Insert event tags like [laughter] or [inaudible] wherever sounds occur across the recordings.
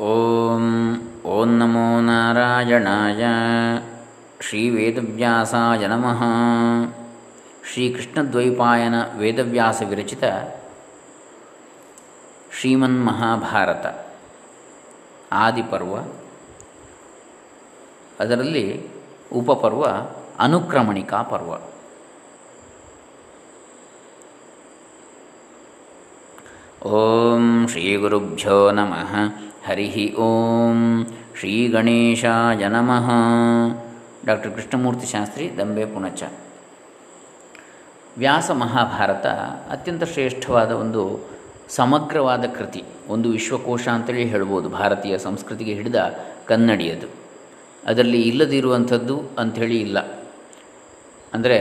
ಓಂ ಓಂ ನಮೋ ನಾರಾಯಣಾಯ. ಶ್ರೀ ವೇದವ್ಯಾಸಾಯ ನಮಃ. ಶ್ರೀಕೃಷ್ಣದ್ವೈಪಾಯನ ವೇದವ್ಯಾಸ ವಿರಚಿತ ಶ್ರೀಮನ್ ಮಹಾಭಾರತ ಆದಿಪರ್ವ. ಅದರಲ್ಲಿ ಉಪಪರ್ವ ಅನುಕ್ರಮಣಿಕಾ ಪರ್ವ. ಓಂ ಶ್ರೀ ಗುರುಭ್ಯೋ ನಮಃ. ಹರಿ ಓಂ ಶ್ರೀ ಗಣೇಶಾಯ ನಮಃ. ಡಾಕ್ಟರ್ ಕೃಷ್ಣಮೂರ್ತಿ ಶಾಸ್ತ್ರಿ, ದಂಬೆ ಪುಣಚ. ವ್ಯಾಸ ಮಹಾಭಾರತ ಅತ್ಯಂತ ಶ್ರೇಷ್ಠವಾದ ಒಂದು ಸಮಗ್ರವಾದ ಕೃತಿ, ಒಂದು ವಿಶ್ವಕೋಶ ಅಂತೇಳಿ ಹೇಳ್ಬೋದು, ಭಾರತೀಯ ಸಂಸ್ಕೃತಿಗೆ ಹಿಡಿದ ಕನ್ನಡಿಯದು. ಅದರಲ್ಲಿ ಇಲ್ಲದಿರುವಂಥದ್ದು ಅಂಥೇಳಿ ಇಲ್ಲ. ಅಂದರೆ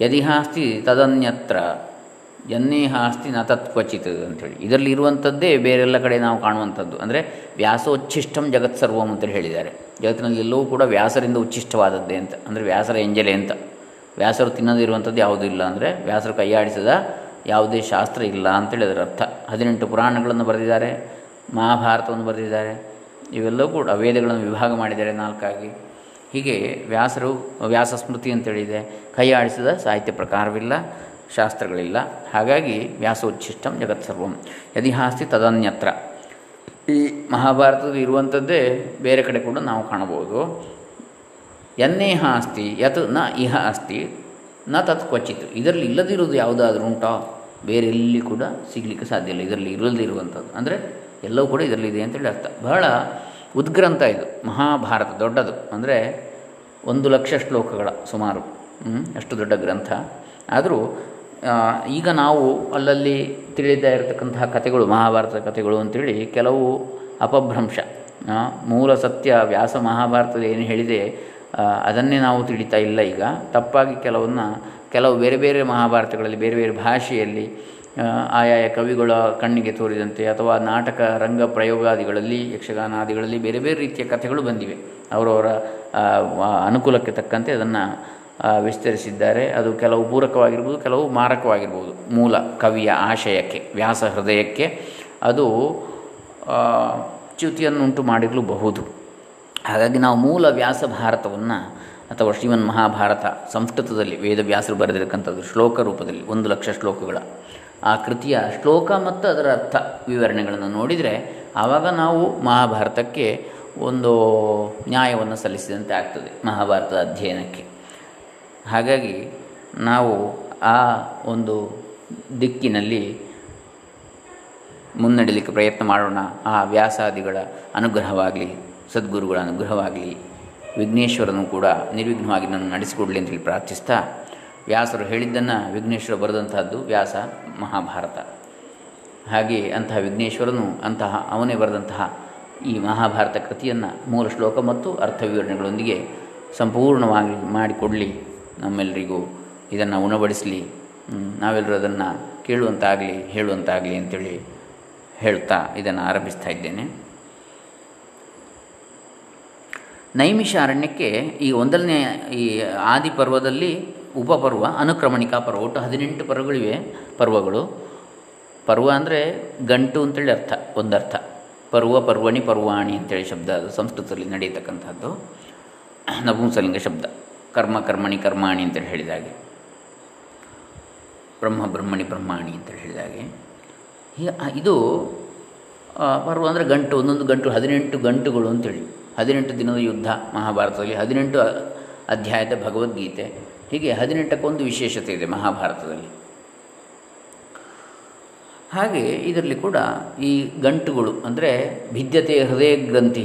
ಯದಿಹಾಸ್ತಿ ತದನ್ಯತ್ರ ಯನ್ನೇಹಾಸ್ತಿ ನ ತತ್ಕ್ವಚಿತ್ ಅಂಥೇಳಿ ಇದರಲ್ಲಿ ಇರುವಂಥದ್ದೇ ಬೇರೆಲ್ಲ ಕಡೆ ನಾವು ಕಾಣುವಂಥದ್ದು. ಅಂದರೆ ವ್ಯಾಸೋಚ್ಛಿಷ್ಟಂ ಜಗತ್ಸರ್ವಂ ಅಂತೇಳಿ ಹೇಳಿದ್ದಾರೆ. ಜಗತ್ತಿನಲ್ಲಿ ಎಲ್ಲವೂ ಕೂಡ ವ್ಯಾಸರಿಂದ ಉಚ್ಛಿಷ್ಟವಾದದ್ದೇ ಅಂತ. ಅಂದರೆ ವ್ಯಾಸರ ಎಂಜಲೆ ಅಂತ. ವ್ಯಾಸರು ತಿನ್ನದಿರುವಂಥದ್ದು ಯಾವುದೂ ಇಲ್ಲ ಅಂದರೆ ವ್ಯಾಸರು ಕೈಯಾಡಿಸಿದ ಯಾವುದೇ ಶಾಸ್ತ್ರ ಇಲ್ಲ ಅಂತೇಳಿ ಅದರ ಅರ್ಥ. ಹದಿನೆಂಟು ಪುರಾಣಗಳನ್ನು ಬರೆದಿದ್ದಾರೆ. ಮಹಾಭಾರತವನ್ನು ಬರೆದಿದ್ದಾರೆ. ಇವೆಲ್ಲವೂ ಕೂಡ ವೇದಗಳನ್ನು ವಿಭಾಗ ಮಾಡಿದ್ದಾರೆ ನಾಲ್ಕಾಗಿ. ಹೀಗೆ ವ್ಯಾಸರು ವ್ಯಾಸ ಸ್ಮೃತಿ ಅಂತೇಳಿದೆ. ಕೈಯಾಡಿಸಿದ ಸಾಹಿತ್ಯ ಪ್ರಕಾರವಿಲ್ಲ. ಶಾಸ್ತ್ರಗಳಿಲ್ಲ. ಹಾಗಾಗಿ ವ್ಯಾಸೋಚ್ಛಿಷ್ಟಂ ಜಗತ್ಸರ್ವಂ ಯದಿಹಾಸ್ತಿ ತದನ್ಯತ್ರ. ಈ ಮಹಾಭಾರತದ ಇರುವಂಥದ್ದೇ ಬೇರೆ ಕಡೆ ಕೂಡ ನಾವು ಕಾಣಬಹುದು. ಯನ್ನೇಹ ಅಸ್ತಿ ಯತ್ನ ಇಹ ಅಸ್ತಿ, ನ ತತ್ ಕ್ವಚಿತ್. ಇದರಲ್ಲಿ ಇಲ್ಲದಿರುವುದು ಯಾವುದಾದ್ರೂ ಉಂಟೋ? ಬೇರೆ ಎಲ್ಲಿ ಕೂಡ ಸಿಗಲಿಕ್ಕೆ ಸಾಧ್ಯ ಇಲ್ಲ. ಇದರಲ್ಲಿ ಇರಲ್ದಿರುವಂಥದ್ದು ಅಂದರೆ ಎಲ್ಲವೂ ಕೂಡ ಇದರಲ್ಲಿದೆ ಅಂತೇಳಿ ಅರ್ಥ. ಬಹಳ ಉದ್ಗ್ರಂಥ ಇದು. ಮಹಾಭಾರತ ದೊಡ್ಡದು. ಅಂದರೆ ಒಂದು ಲಕ್ಷ ಶ್ಲೋಕಗಳ ಸುಮಾರು. ಅಷ್ಟು ದೊಡ್ಡ ಗ್ರಂಥ. ಆದರೂ ಈಗ ನಾವು ಅಲ್ಲಲ್ಲಿ ತಿಳಿದೇ ಇರತಕ್ಕಂತಹ ಕಥೆಗಳು, ಮಹಾಭಾರತದ ಕಥೆಗಳು ಅಂತೇಳಿ ಕೆಲವು ಅಪಭ್ರಂಶ. ಮೂಲ ಸತ್ಯ, ವ್ಯಾಸ ಮಹಾಭಾರತದ ಏನು ಹೇಳಿದೆ ಅದನ್ನೇ ನಾವು ತಿಳಿತಾ ಇಲ್ಲ ಈಗ. ತಪ್ಪಾಗಿ ಕೆಲವನ್ನ, ಕೆಲವು ಬೇರೆ ಬೇರೆ ಮಹಾಭಾರತಗಳಲ್ಲಿ, ಬೇರೆ ಬೇರೆ ಭಾಷೆಯಲ್ಲಿ ಆಯಾಯ ಕವಿಗಳ ಕಣ್ಣಿಗೆ ತೋರಿದಂತೆ ಅಥವಾ ನಾಟಕ ರಂಗ ಪ್ರಯೋಗಾದಿಗಳಲ್ಲಿ, ಯಕ್ಷಗಾನಾದಿಗಳಲ್ಲಿ ಬೇರೆ ಬೇರೆ ರೀತಿಯ ಕಥೆಗಳು ಬಂದಿವೆ. ಅವರವರ ಅನುಕೂಲಕ್ಕೆ ತಕ್ಕಂತೆ ಅದನ್ನು ವಿಸ್ತರಿಸಿದ್ದಾರೆ. ಅದು ಕೆಲವು ಪೂರಕವಾಗಿರ್ಬೋದು, ಕೆಲವು ಮಾರಕವಾಗಿರ್ಬೋದು. ಮೂಲ ಕವಿಯ ಆಶಯಕ್ಕೆ, ವ್ಯಾಸ ಹೃದಯಕ್ಕೆ ಅದು ಚ್ಯುತಿಯನ್ನುಂಟು ಮಾಡಿರಲೂಬಹುದು. ಹಾಗಾಗಿ ನಾವು ಮೂಲ ವ್ಯಾಸ ಭಾರತವನ್ನು ಅಥವಾ ಶ್ರೀಮನ್ ಮಹಾಭಾರತ ಸಂಸ್ಕೃತದಲ್ಲಿ ವೇದವ್ಯಾಸರು ಬರೆದಿರತಕ್ಕಂಥದ್ದು ಶ್ಲೋಕ ರೂಪದಲ್ಲಿ, ಒಂದು ಲಕ್ಷ ಶ್ಲೋಕಗಳ ಆ ಕೃತಿಯ ಶ್ಲೋಕ ಮತ್ತು ಅದರ ಅರ್ಥ ವಿವರಣೆಗಳನ್ನು ನೋಡಿದರೆ ಆವಾಗ ನಾವು ಮಹಾಭಾರತಕ್ಕೆ ಒಂದು ನ್ಯಾಯವನ್ನು ಸಲ್ಲಿಸಿದಂತೆ ಆಗ್ತದೆ ಮಹಾಭಾರತದ ಅಧ್ಯಯನಕ್ಕೆ. ಹಾಗಾಗಿ ನಾವು ಆ ಒಂದು ದಿಕ್ಕಿನಲ್ಲಿ ಮುನ್ನಡೆಯಲಿಕ್ಕೆ ಪ್ರಯತ್ನ ಮಾಡೋಣ. ಆ ವ್ಯಾಸಾದಿಗಳ ಅನುಗ್ರಹವಾಗಲಿ, ಸದ್ಗುರುಗಳ ಅನುಗ್ರಹವಾಗಲಿ, ವಿಘ್ನೇಶ್ವರನು ಕೂಡ ನಿರ್ವಿಘ್ನವಾಗಿ ನನ್ನ ನಡೆಸಿಕೊಡಲಿ ಅಂತೇಳಿ ಪ್ರಾರ್ಥಿಸ್ತಾ, ವ್ಯಾಸರು ಹೇಳಿದ್ದನ್ನು ವಿಘ್ನೇಶ್ವರ ಬರೆದಂತಹದ್ದು ವ್ಯಾಸ ಮಹಾಭಾರತ. ಹಾಗೆ ಅಂತಹ ವಿಘ್ನೇಶ್ವರನು ಅಂತಹ ಅವನೇ ಬರೆದಂತಹ ಈ ಮಹಾಭಾರತ ಕೃತಿಯನ್ನು ಮೂಲ ಶ್ಲೋಕ ಮತ್ತು ಅರ್ಥ ವಿವರಣೆಗಳೊಂದಿಗೆ ಸಂಪೂರ್ಣವಾಗಿ ಮಾಡಿಕೊಡಲಿ. ನಮ್ಮೆಲ್ಲರಿಗೂ ಇದನ್ನು ಉಣಬಡಿಸಲಿ. ನಾವೆಲ್ಲರೂ ಅದನ್ನು ಕೇಳುವಂತಾಗಲಿ, ಹೇಳುವಂತಾಗಲಿ ಅಂತೇಳಿ ಹೇಳ್ತಾ ಇದನ್ನು ಆರಂಭಿಸ್ತಾ ಇದ್ದೇನೆ. ನೈಮಿಷ ಅರಣ್ಯಕ್ಕೆ ಈ ಒಂದನೇ ಈ ಆದಿ ಪರ್ವದಲ್ಲಿ ಉಪಪರ್ವ, ಅನುಕ್ರಮಣಿಕಾ ಪರ್ವ. ಒಟ್ಟು ಹದಿನೆಂಟು ಪರ್ವಗಳಿವೆ ಪರ್ವಗಳು. ಪರ್ವ ಅಂದರೆ ಗಂಟು ಅಂತೇಳಿ ಅರ್ಥ, ಒಂದರ್ಥ. ಪರ್ವ, ಪರ್ವಣಿ, ಪರ್ವಾಣಿ ಅಂತೇಳಿ ಶಬ್ದ, ಅದು ಸಂಸ್ಕೃತದಲ್ಲಿ ನಡೆಯತಕ್ಕಂಥದ್ದು ನಪುಂಸಲಿಂಗ ಶಬ್ದ. ಕರ್ಮ ಕರ್ಮಣಿ ಕರ್ಮಾಣಿ ಅಂತೇಳಿ ಹೇಳಿದಾಗೆ. ಬ್ರಹ್ಮ ಬ್ರಹ್ಮಣಿ ಬ್ರಹ್ಮಾಣಿ ಅಂತೇಳಿ ಹೇಳಿದಾಗೆ. ಇದು ಪರ್ವ ಅಂದರೆ ಗಂಟು, ಒಂದೊಂದು ಗಂಟು, ಹದಿನೆಂಟು ಗಂಟುಗಳು ಅಂತೇಳಿ. ಹದಿನೆಂಟು ದಿನದ ಯುದ್ಧ ಮಹಾಭಾರತದಲ್ಲಿ, ಹದಿನೆಂಟು ಅಧ್ಯಾಯದ ಭಗವದ್ಗೀತೆ. ಹೀಗೆ ಹದಿನೆಂಟಕ್ಕೊಂದು ವಿಶೇಷತೆ ಇದೆ ಮಹಾಭಾರತದಲ್ಲಿ. ಹಾಗೆ ಇದರಲ್ಲಿ ಕೂಡ ಈ ಗಂಟುಗಳು ಅಂದರೆ ಭಿದ್ಯತೆ ಹೃದಯ ಗ್ರಂಥಿ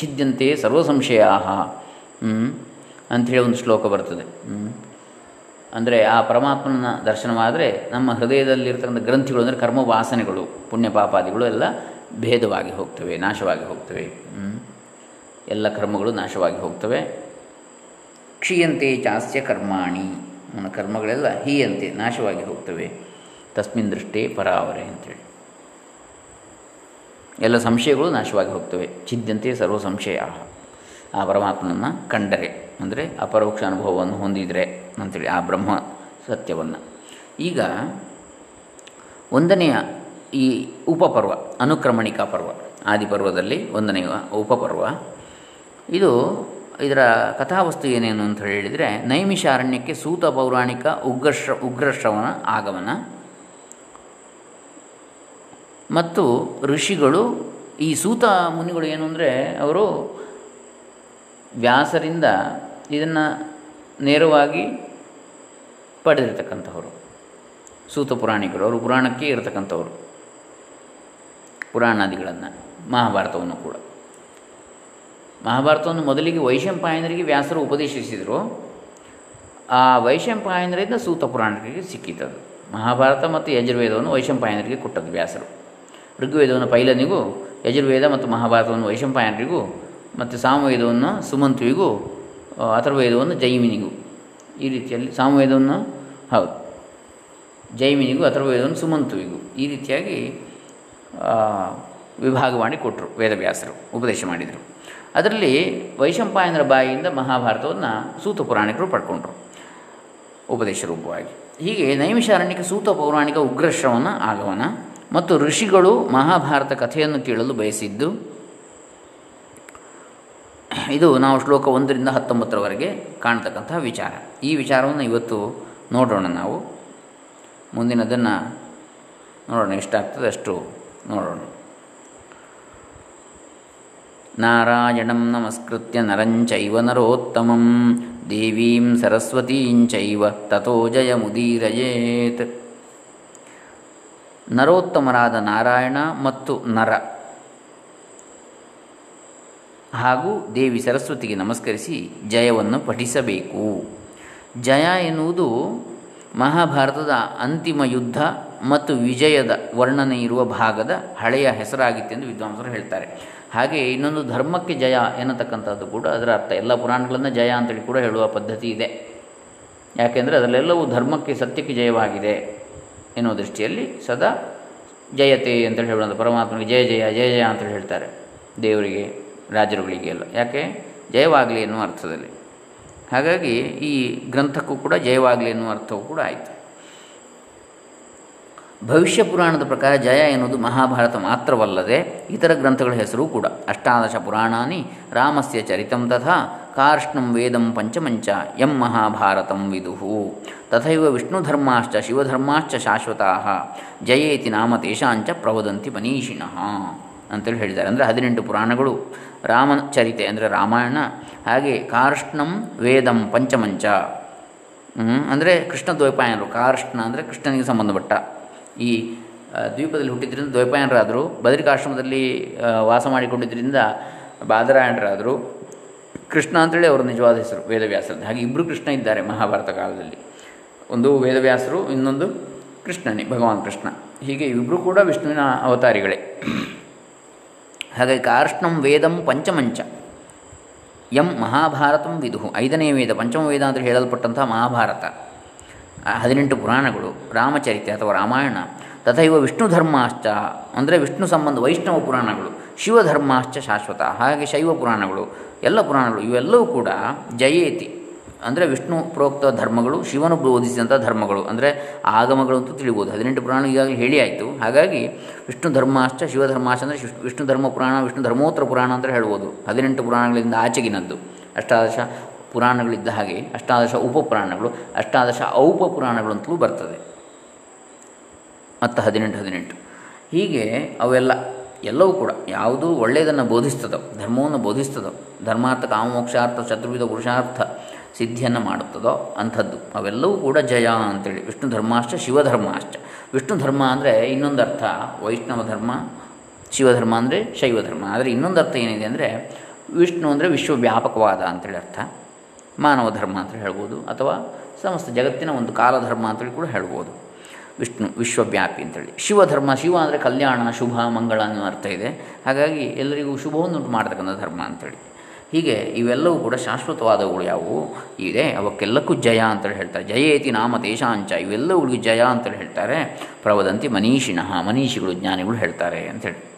ಛಿದ್ಯಂತೆ ಸರ್ವ ಸಂಶಯಾ ಅಂಥೇಳಿ ಒಂದು ಶ್ಲೋಕ ಬರ್ತದೆ. ಅಂದರೆ ಆ ಪರಮಾತ್ಮನ ದರ್ಶನವಾದರೆ ನಮ್ಮ ಹೃದಯದಲ್ಲಿರ್ತಕ್ಕಂಥ ಗ್ರಂಥಿಗಳು ಅಂದರೆ ಕರ್ಮ ವಾಸನೆಗಳು, ಪುಣ್ಯ ಪಾಪಾದಿಗಳು ಎಲ್ಲ ಭೇದವಾಗಿ ಹೋಗ್ತವೆ, ನಾಶವಾಗಿ ಹೋಗ್ತವೆ. ಎಲ್ಲ ಕರ್ಮಗಳು ನಾಶವಾಗಿ ಹೋಗ್ತವೆ. ಕ್ಷೀಯಂತೆ ಚಾಸ್ಯ ಕರ್ಮಾಣಿ ಅವನ ಕರ್ಮಗಳೆಲ್ಲ ಹೀಯಂತೆ ನಾಶವಾಗಿ ಹೋಗ್ತವೆ. ತಸ್ಮಿನ್ ದೃಷ್ಟಿ ಪರಾವರೆ ಅಂತೇಳಿ. ಎಲ್ಲ ಸಂಶಯಗಳು ನಾಶವಾಗಿ ಹೋಗ್ತವೆ. ಚಿದ್ಯಂತೆ ಸರ್ವ ಸಂಶಯ ಆ ಪರಮಾತ್ಮನನ್ನು ಕಂಡರೆ. ಅಂದರೆ ಅಪರೋಕ್ಷ ಅನುಭವವನ್ನು ಹೊಂದಿದರೆ ಅಂಥೇಳಿ ಆ ಬ್ರಹ್ಮ ಸತ್ಯವನ್ನು. ಈಗ ಒಂದನೆಯ ಈ ಉಪಪರ್ವ, ಅನುಕ್ರಮಣಿಕಾ ಪರ್ವ, ಆದಿಪರ್ವದಲ್ಲಿ ಒಂದನೆಯ ಉಪಪರ್ವ. ಇದು ಇದರ ಕಥಾವಸ್ತು ಏನೇನು ಅಂತ ಹೇಳಿದರೆ, ನೈಮಿಷಾರಣ್ಯಕ್ಕೆ ಸೂತ ಪೌರಾಣಿಕ ಉಗ್ರಶ್ರ ಉಗ್ರಶ್ರವನ ಆಗಮನ. ಮತ್ತು ಋಷಿಗಳು ಈ ಸೂತ ಮುನಿಗಳು ಏನು ಅಂದರೆ, ಅವರು ವ್ಯಾಸರಿಂದ ಇದನ್ನು ನೇರವಾಗಿ ಪಡೆದಿರ್ತಕ್ಕಂಥವರು. ಸೂತ ಪುರಾಣಿಕರು. ಅವರು ಪುರಾಣಕ್ಕೆ ಇರತಕ್ಕಂಥವ್ರು. ಪುರಾಣಾದಿಗಳನ್ನು, ಮಹಾಭಾರತವನ್ನು ಕೂಡ. ಮಹಾಭಾರತವನ್ನು ಮೊದಲಿಗೆ ವೈಶಂಪಾಯನರಿಗೆ ವ್ಯಾಸರು ಉಪದೇಶಿಸಿದರು. ಆ ವೈಶಂಪಾಯನರಿಂದ ಸೂತ ಪುರಾಣಿಕರಿಗೆ ಸಿಕ್ಕಿತದು ಮಹಾಭಾರತ ಮತ್ತು ಯಜುರ್ವೇದವನ್ನು ವೈಶಂಪಾಯನರಿಗೆ ಕೊಟ್ಟದ್ದು ವ್ಯಾಸರು. ಋಗ್ವೇದವನ್ನು ಪೈಲನಿಗೂ, ಯಜುರ್ವೇದ ಮತ್ತು ಮಹಾಭಾರತವನ್ನು ವೈಶಂಪಾಯನರಿಗೂ, ಮತ್ತು ಸಾಮವೇದವನ್ನು ಸುಮಂತುವಿಗೂ ಅಥರ್ವೇದವನ್ನು ಜೈಮಿನಿಗೂ. ಈ ರೀತಿಯಲ್ಲಿ ಸಾಮವೇದವನ್ನು, ಹೌದು. ಜೈಮಿನಿಗೂ, ಅಥರ್ವೇದವನ್ನು ಸುಮಂತುವಿಗೂ ಈ ರೀತಿಯಾಗಿ ವಿಭಾಗ ಮಾಡಿ ಕೊಟ್ಟರು ವೇದವ್ಯಾಸರು, ಉಪದೇಶ ಮಾಡಿದರು. ಅದರಲ್ಲಿ ವೈಶಂಪಾಯನರ ಬಾಯಿಯಿಂದ ಮಹಾಭಾರತವನ್ನು ಸೂತ ಪುರಾಣಿಕರು ಪಡ್ಕೊಂಡ್ರು, ಉಪದೇಶ ರೂಪವಾಗಿ. ಹೀಗೆ ನೈಮಿಷಾರಣ್ಯಕ್ಕೆ ಸೂತ ಪೌರಾಣಿಕ ಉಗ್ರಶ್ರವಣ ಆಗಮನ ಮತ್ತು ಋಷಿಗಳು ಮಹಾಭಾರತ ಕಥೆಯನ್ನು ಕೇಳಲು ಬಯಸಿದ್ದು ಇದು ನಾವು ಶ್ಲೋಕ ಒಂದರಿಂದ ಹತ್ತೊಂಬತ್ತರವರೆಗೆ ಕಾಣತಕ್ಕಂತಹ ವಿಚಾರ. ಈ ವಿಚಾರವನ್ನು ಇವತ್ತು ನೋಡೋಣ ನಾವು. ಮುಂದಿನದನ್ನು ನೋಡೋಣ, ಎಷ್ಟಾಗ್ತದೆ ಅಷ್ಟು ನೋಡೋಣ. ನಾರಾಯಣಂ ನಮಸ್ಕೃತ್ಯ ನರಂಚೈವ ನರೋತ್ತಮಂ, ದೇವೀಂ ಸರಸ್ವತೀಂಚೈವ ತಥೋ ಜಯಮುದೀರಯೇತ್ ನರೋತ್ತಮರಾದ ನಾರಾಯಣ ಮತ್ತು ನರ. ಹಾಗೂ ದೇವಿ ಸರಸ್ವತಿಗೆ ನಮಸ್ಕರಿಸಿ ಜಯವನ್ನು ಪಠಿಸಬೇಕು. ಜಯ ಎನ್ನುವುದು ಮಹಾಭಾರತದ ಅಂತಿಮ ಯುದ್ಧ ಮತ್ತು ವಿಜಯದ ವರ್ಣನೆ ಇರುವ ಭಾಗದ ಹಳೆಯ ಹೆಸರಾಗಿತ್ತೆಂದು ವಿದ್ವಾಂಸರು ಹೇಳ್ತಾರೆ. ಹಾಗೆ ಇನ್ನೊಂದು ಧರ್ಮಕ್ಕೆ ಜಯ ಎನ್ನತಕ್ಕಂಥದ್ದು ಕೂಡ ಅದರ ಅರ್ಥ. ಎಲ್ಲ ಪುರಾಣಗಳನ್ನು ಜಯ ಅಂತೇಳಿ ಕೂಡ ಹೇಳುವ ಪದ್ಧತಿ ಇದೆ. ಯಾಕೆಂದರೆ ಅದರಲ್ಲೆಲ್ಲವೂ ಧರ್ಮಕ್ಕೆ ಸತ್ಯಕ್ಕೆ ಜಯವಾಗಿದೆ ಎನ್ನುವ ದೃಷ್ಟಿಯಲ್ಲಿ ಸದಾ ಜಯತೆ ಅಂತೇಳಿ ಹೇಳುವಂಥ ಪರಮಾತ್ಮನಿಗೆ ಜಯ ಜಯ ಜಯ ಜಯ ಅಂತೇಳಿ ಹೇಳ್ತಾರೆ ದೇವರಿಗೆ. ರಾಜರುಗಳಿಗೆ ಎಲ್ಲ ಯಾಕೆ? ಜಯವಾಗಲಿ ಎನ್ನುವ ಅರ್ಥದಲ್ಲಿ. ಹಾಗಾಗಿ ಈ ಗ್ರಂಥಕ್ಕೂ ಕೂಡ ಜಯವಾಗಲಿ ಎನ್ನುವ ಅರ್ಥವೂ ಕೂಡ ಆಯಿತು. ಭವಿಷ್ಯ ಪುರಾಣದ ಪ್ರಕಾರ ಜಯ ಎನ್ನುವುದು ಮಹಾಭಾರತ ಮಾತ್ರವಲ್ಲದೆ ಇತರ ಗ್ರಂಥಗಳ ಹೆಸರು ಕೂಡ. ಅಷ್ಟಾದಶ ಪುರಾಣಾನಿ ರಾಮಸ್ಯ ಚರಿತಂ ತಥಾ ಕಾರ್ಷ್ಣಂ ವೇದಂ ಪಂಚಮಂಚ ಎಂ ಮಹಾಭಾರತಂ ವಿದುಹು. ತಥೈವ ವಿಷ್ಣುಧರ್ಮಾಶ್ಚ ಶಿವಧರ್ಮಾಶ್ಚ ಶಾಶ್ವತಾ ಜಯೇತಿ ನಾಮ ತೇಷಾಂಚ ಪ್ರವದಂತಿ ಮನೀಷಿಣಃ. ಅಂತೇಳಿ ಹೇಳಿದ್ದಾರೆ. ಅಂದರೆ ಹದಿನೆಂಟು ಪುರಾಣಗಳು ರಾಮನ ಚರಿತೆ ಅಂದರೆ ರಾಮಾಯಣ, ಹಾಗೆ ಕಾರ್ಷ್ಣಂ ವೇದಂ ಪಂಚಮಂಚ. ಅಂದರೆ ಕೃಷ್ಣ ದ್ವೈಪಾಯನರು. ಕಾರ್ಷ್ಣ ಅಂದರೆ ಕೃಷ್ಣನಿಗೆ ಸಂಬಂಧಪಟ್ಟ. ಈ ದ್ವೀಪದಲ್ಲಿ ಹುಟ್ಟಿದ್ರಿಂದ ದ್ವೈಪಾಯನರಾದರು, ಬದರಿಕಾಶ್ರಮದಲ್ಲಿ ವಾಸ ಮಾಡಿಕೊಂಡಿದ್ದರಿಂದ ಬಾದರಾಯಣರಾದರು. ಕೃಷ್ಣ ಅಂತೇಳಿ ಅವರ ನಿಜವಾದ ಹೆಸರು, ವೇದವ್ಯಾಸರದ್ದು. ಹಾಗೆ ಇಬ್ಬರು ಕೃಷ್ಣ ಇದ್ದಾರೆ ಮಹಾಭಾರತ ಕಾಲದಲ್ಲಿ. ಒಂದು ವೇದವ್ಯಾಸರು, ಇನ್ನೊಂದು ಕೃಷ್ಣನೇ, ಭಗವಾನ್ ಕೃಷ್ಣ. ಹೀಗೆ ಇಬ್ಬರು ಕೂಡ ವಿಷ್ಣುವಿನ ಅವತಾರಿಗಳೇ. ಹಾಗಾಗಿ ಕಾರ್ಷ್ಣಂ ವೇದಂ ಪಂಚಮಂಚ. ಎಂ ಮಹಾಭಾರತಂ ವಿದುಹು ಐದನೇ ವೇದ, ಪಂಚಮ ವೇದ ಅಂತ ಹೇಳಲ್ಪಟ್ಟಂತಹ ಮಹಾಭಾರತ. ಹದಿನೆಂಟು ಪುರಾಣಗಳು ರಾಮಚರಿತೆ ಅಥವಾ ರಾಮಾಯಣ, ತಥೈವ ವಿಷ್ಣು ಧರ್ಮಾಶ್ಚ ಅಂದರೆ ವಿಷ್ಣು ಸಂಬಂಧ ವೈಷ್ಣವ ಪುರಾಣಗಳು, ಶಿವಧರ್ಮಾಶ್ಚ ಶಾಶ್ವತ, ಹಾಗೆ ಶೈವ ಪುರಾಣಗಳು, ಎಲ್ಲ ಪುರಾಣಗಳು ಇವೆಲ್ಲವೂ ಕೂಡ ಜಯೇತಿ. ಅಂದರೆ ವಿಷ್ಣು ಪ್ರೋಕ್ತ ಧರ್ಮಗಳು, ಶಿವನು ಬೋಧಿಸಿದಂಥ ಧರ್ಮಗಳು, ಅಂದರೆ ಆಗಮಗಳು ಅಂತೂ ತಿಳಿಬೋದು. ಹದಿನೆಂಟು ಪುರಾಣ ಈಗಾಗಲೇ ಹೇಳಿ ಆಯಿತು. ಹಾಗಾಗಿ ವಿಷ್ಣು ಧರ್ಮಾಷ್ಟ ಶಿವಧರ್ಮಾಷ್ಟ ಅಂದರೆ ವಿಷ್ಣು ಧರ್ಮ ಪುರಾಣ, ವಿಷ್ಣು ಧರ್ಮೋತ್ತರ ಪುರಾಣ ಅಂತ ಹೇಳ್ಬೋದು. ಹದಿನೆಂಟು ಪುರಾಣಗಳಿಂದ ಆಚೆಗಿನದ್ದು. ಅಷ್ಟಾದಶ ಪುರಾಣಗಳಿದ್ದ ಹಾಗೆ, ಅಷ್ಟಾದಶ ಉಪಪುರಾಣಗಳು, ಅಷ್ಟಾದಶ ಔಪ ಪುರಾಣಗಳು ಅಂತಲೂ ಬರ್ತದೆ. ಮತ್ತು ಹದಿನೆಂಟು ಹದಿನೆಂಟು. ಹೀಗೆ ಅವೆಲ್ಲ, ಎಲ್ಲವೂ ಕೂಡ ಯಾವುದು ಒಳ್ಳೆಯದನ್ನು ಬೋಧಿಸ್ತದೋ, ಧರ್ಮವನ್ನು ಬೋಧಿಸ್ತದೋ, ಧರ್ಮಾರ್ಥ, ಕಾಮಮೋಕ್ಷಾರ್ಥ, ಚತುರ್ವಿಧ ಪುರುಷಾರ್ಥ ಸಿದ್ಧಿಯನ್ನು ಮಾಡುತ್ತದೋ ಅಂಥದ್ದು. ಅವೆಲ್ಲವೂ ಕೂಡ ಜಯ ಅಂತೇಳಿ. ವಿಷ್ಣು ಧರ್ಮಾಶ್ಚ, ಶಿವಧರ್ಮಾಶ್ಚ. ವಿಷ್ಣು ಧರ್ಮ ಅಂದರೆ ಇನ್ನೊಂದು ಅರ್ಥ. ವೈಷ್ಣವ ಧರ್ಮ, ಶಿವಧರ್ಮ ಅಂದರೆ ಶೈವ ಧರ್ಮ ಆದರೆ ಇನ್ನೊಂದು ಅರ್ಥ ಏನಿದೆ ಅಂದರೆ ವಿಷ್ಣು ಅಂದರೆ ವಿಶ್ವವ್ಯಾಪಕವಾದ ಅಂತೇಳಿ ಅರ್ಥ. ಮಾನವ ಧರ್ಮ ಅಂತ ಹೇಳ್ಬೋದು ಅಥವಾ ಸಮಸ್ತ ಜಗತ್ತಿನ ಒಂದು ಕಾಲಧರ್ಮ ಅಂತೇಳಿ ಕೂಡ ಹೇಳ್ಬೋದು. ವಿಷ್ಣು ವಿಶ್ವವ್ಯಾಪಿ ಅಂತೇಳಿ. ಶಿವಧರ್ಮ, ಶಿವ ಅಂದರೆ ಕಲ್ಯಾಣ, ಶುಭ, ಮಂಗಳ ಅನ್ನೋ ಅರ್ಥ ಇದೆ. ಹಾಗಾಗಿ ಎಲ್ಲರಿಗೂ ಶುಭವನ್ನುಂಟು ಮಾಡ್ತಕ್ಕಂಥ ಧರ್ಮ ಅಂತೇಳಿ. ಹೀಗೆ ಇವೆಲ್ಲವೂ ಕೂಡ ಶಾಶ್ವತವಾದವುಗಳು ಯಾವುವು? ಇದೆ ಅವಕ್ಕೆಲ್ಲಕ್ಕೂ ಜಯ ಅಂತೇಳಿ ಹೇಳ್ತಾರೆ. ಜಯೇತಿ ನಾಮ ದೇಶಾಂಚ ಇವೆಲ್ಲವುಗಳಿಗೆ ಜಯ ಅಂತೇಳಿ ಹೇಳ್ತಾರೆ. ಪ್ರವದಂತಿ ಮನೀಷಿಣಃ, ಮನೀಷಿಗಳು ಜ್ಞಾನಿಗಳು ಹೇಳ್ತಾರೆ ಅಂಥೇಳಿ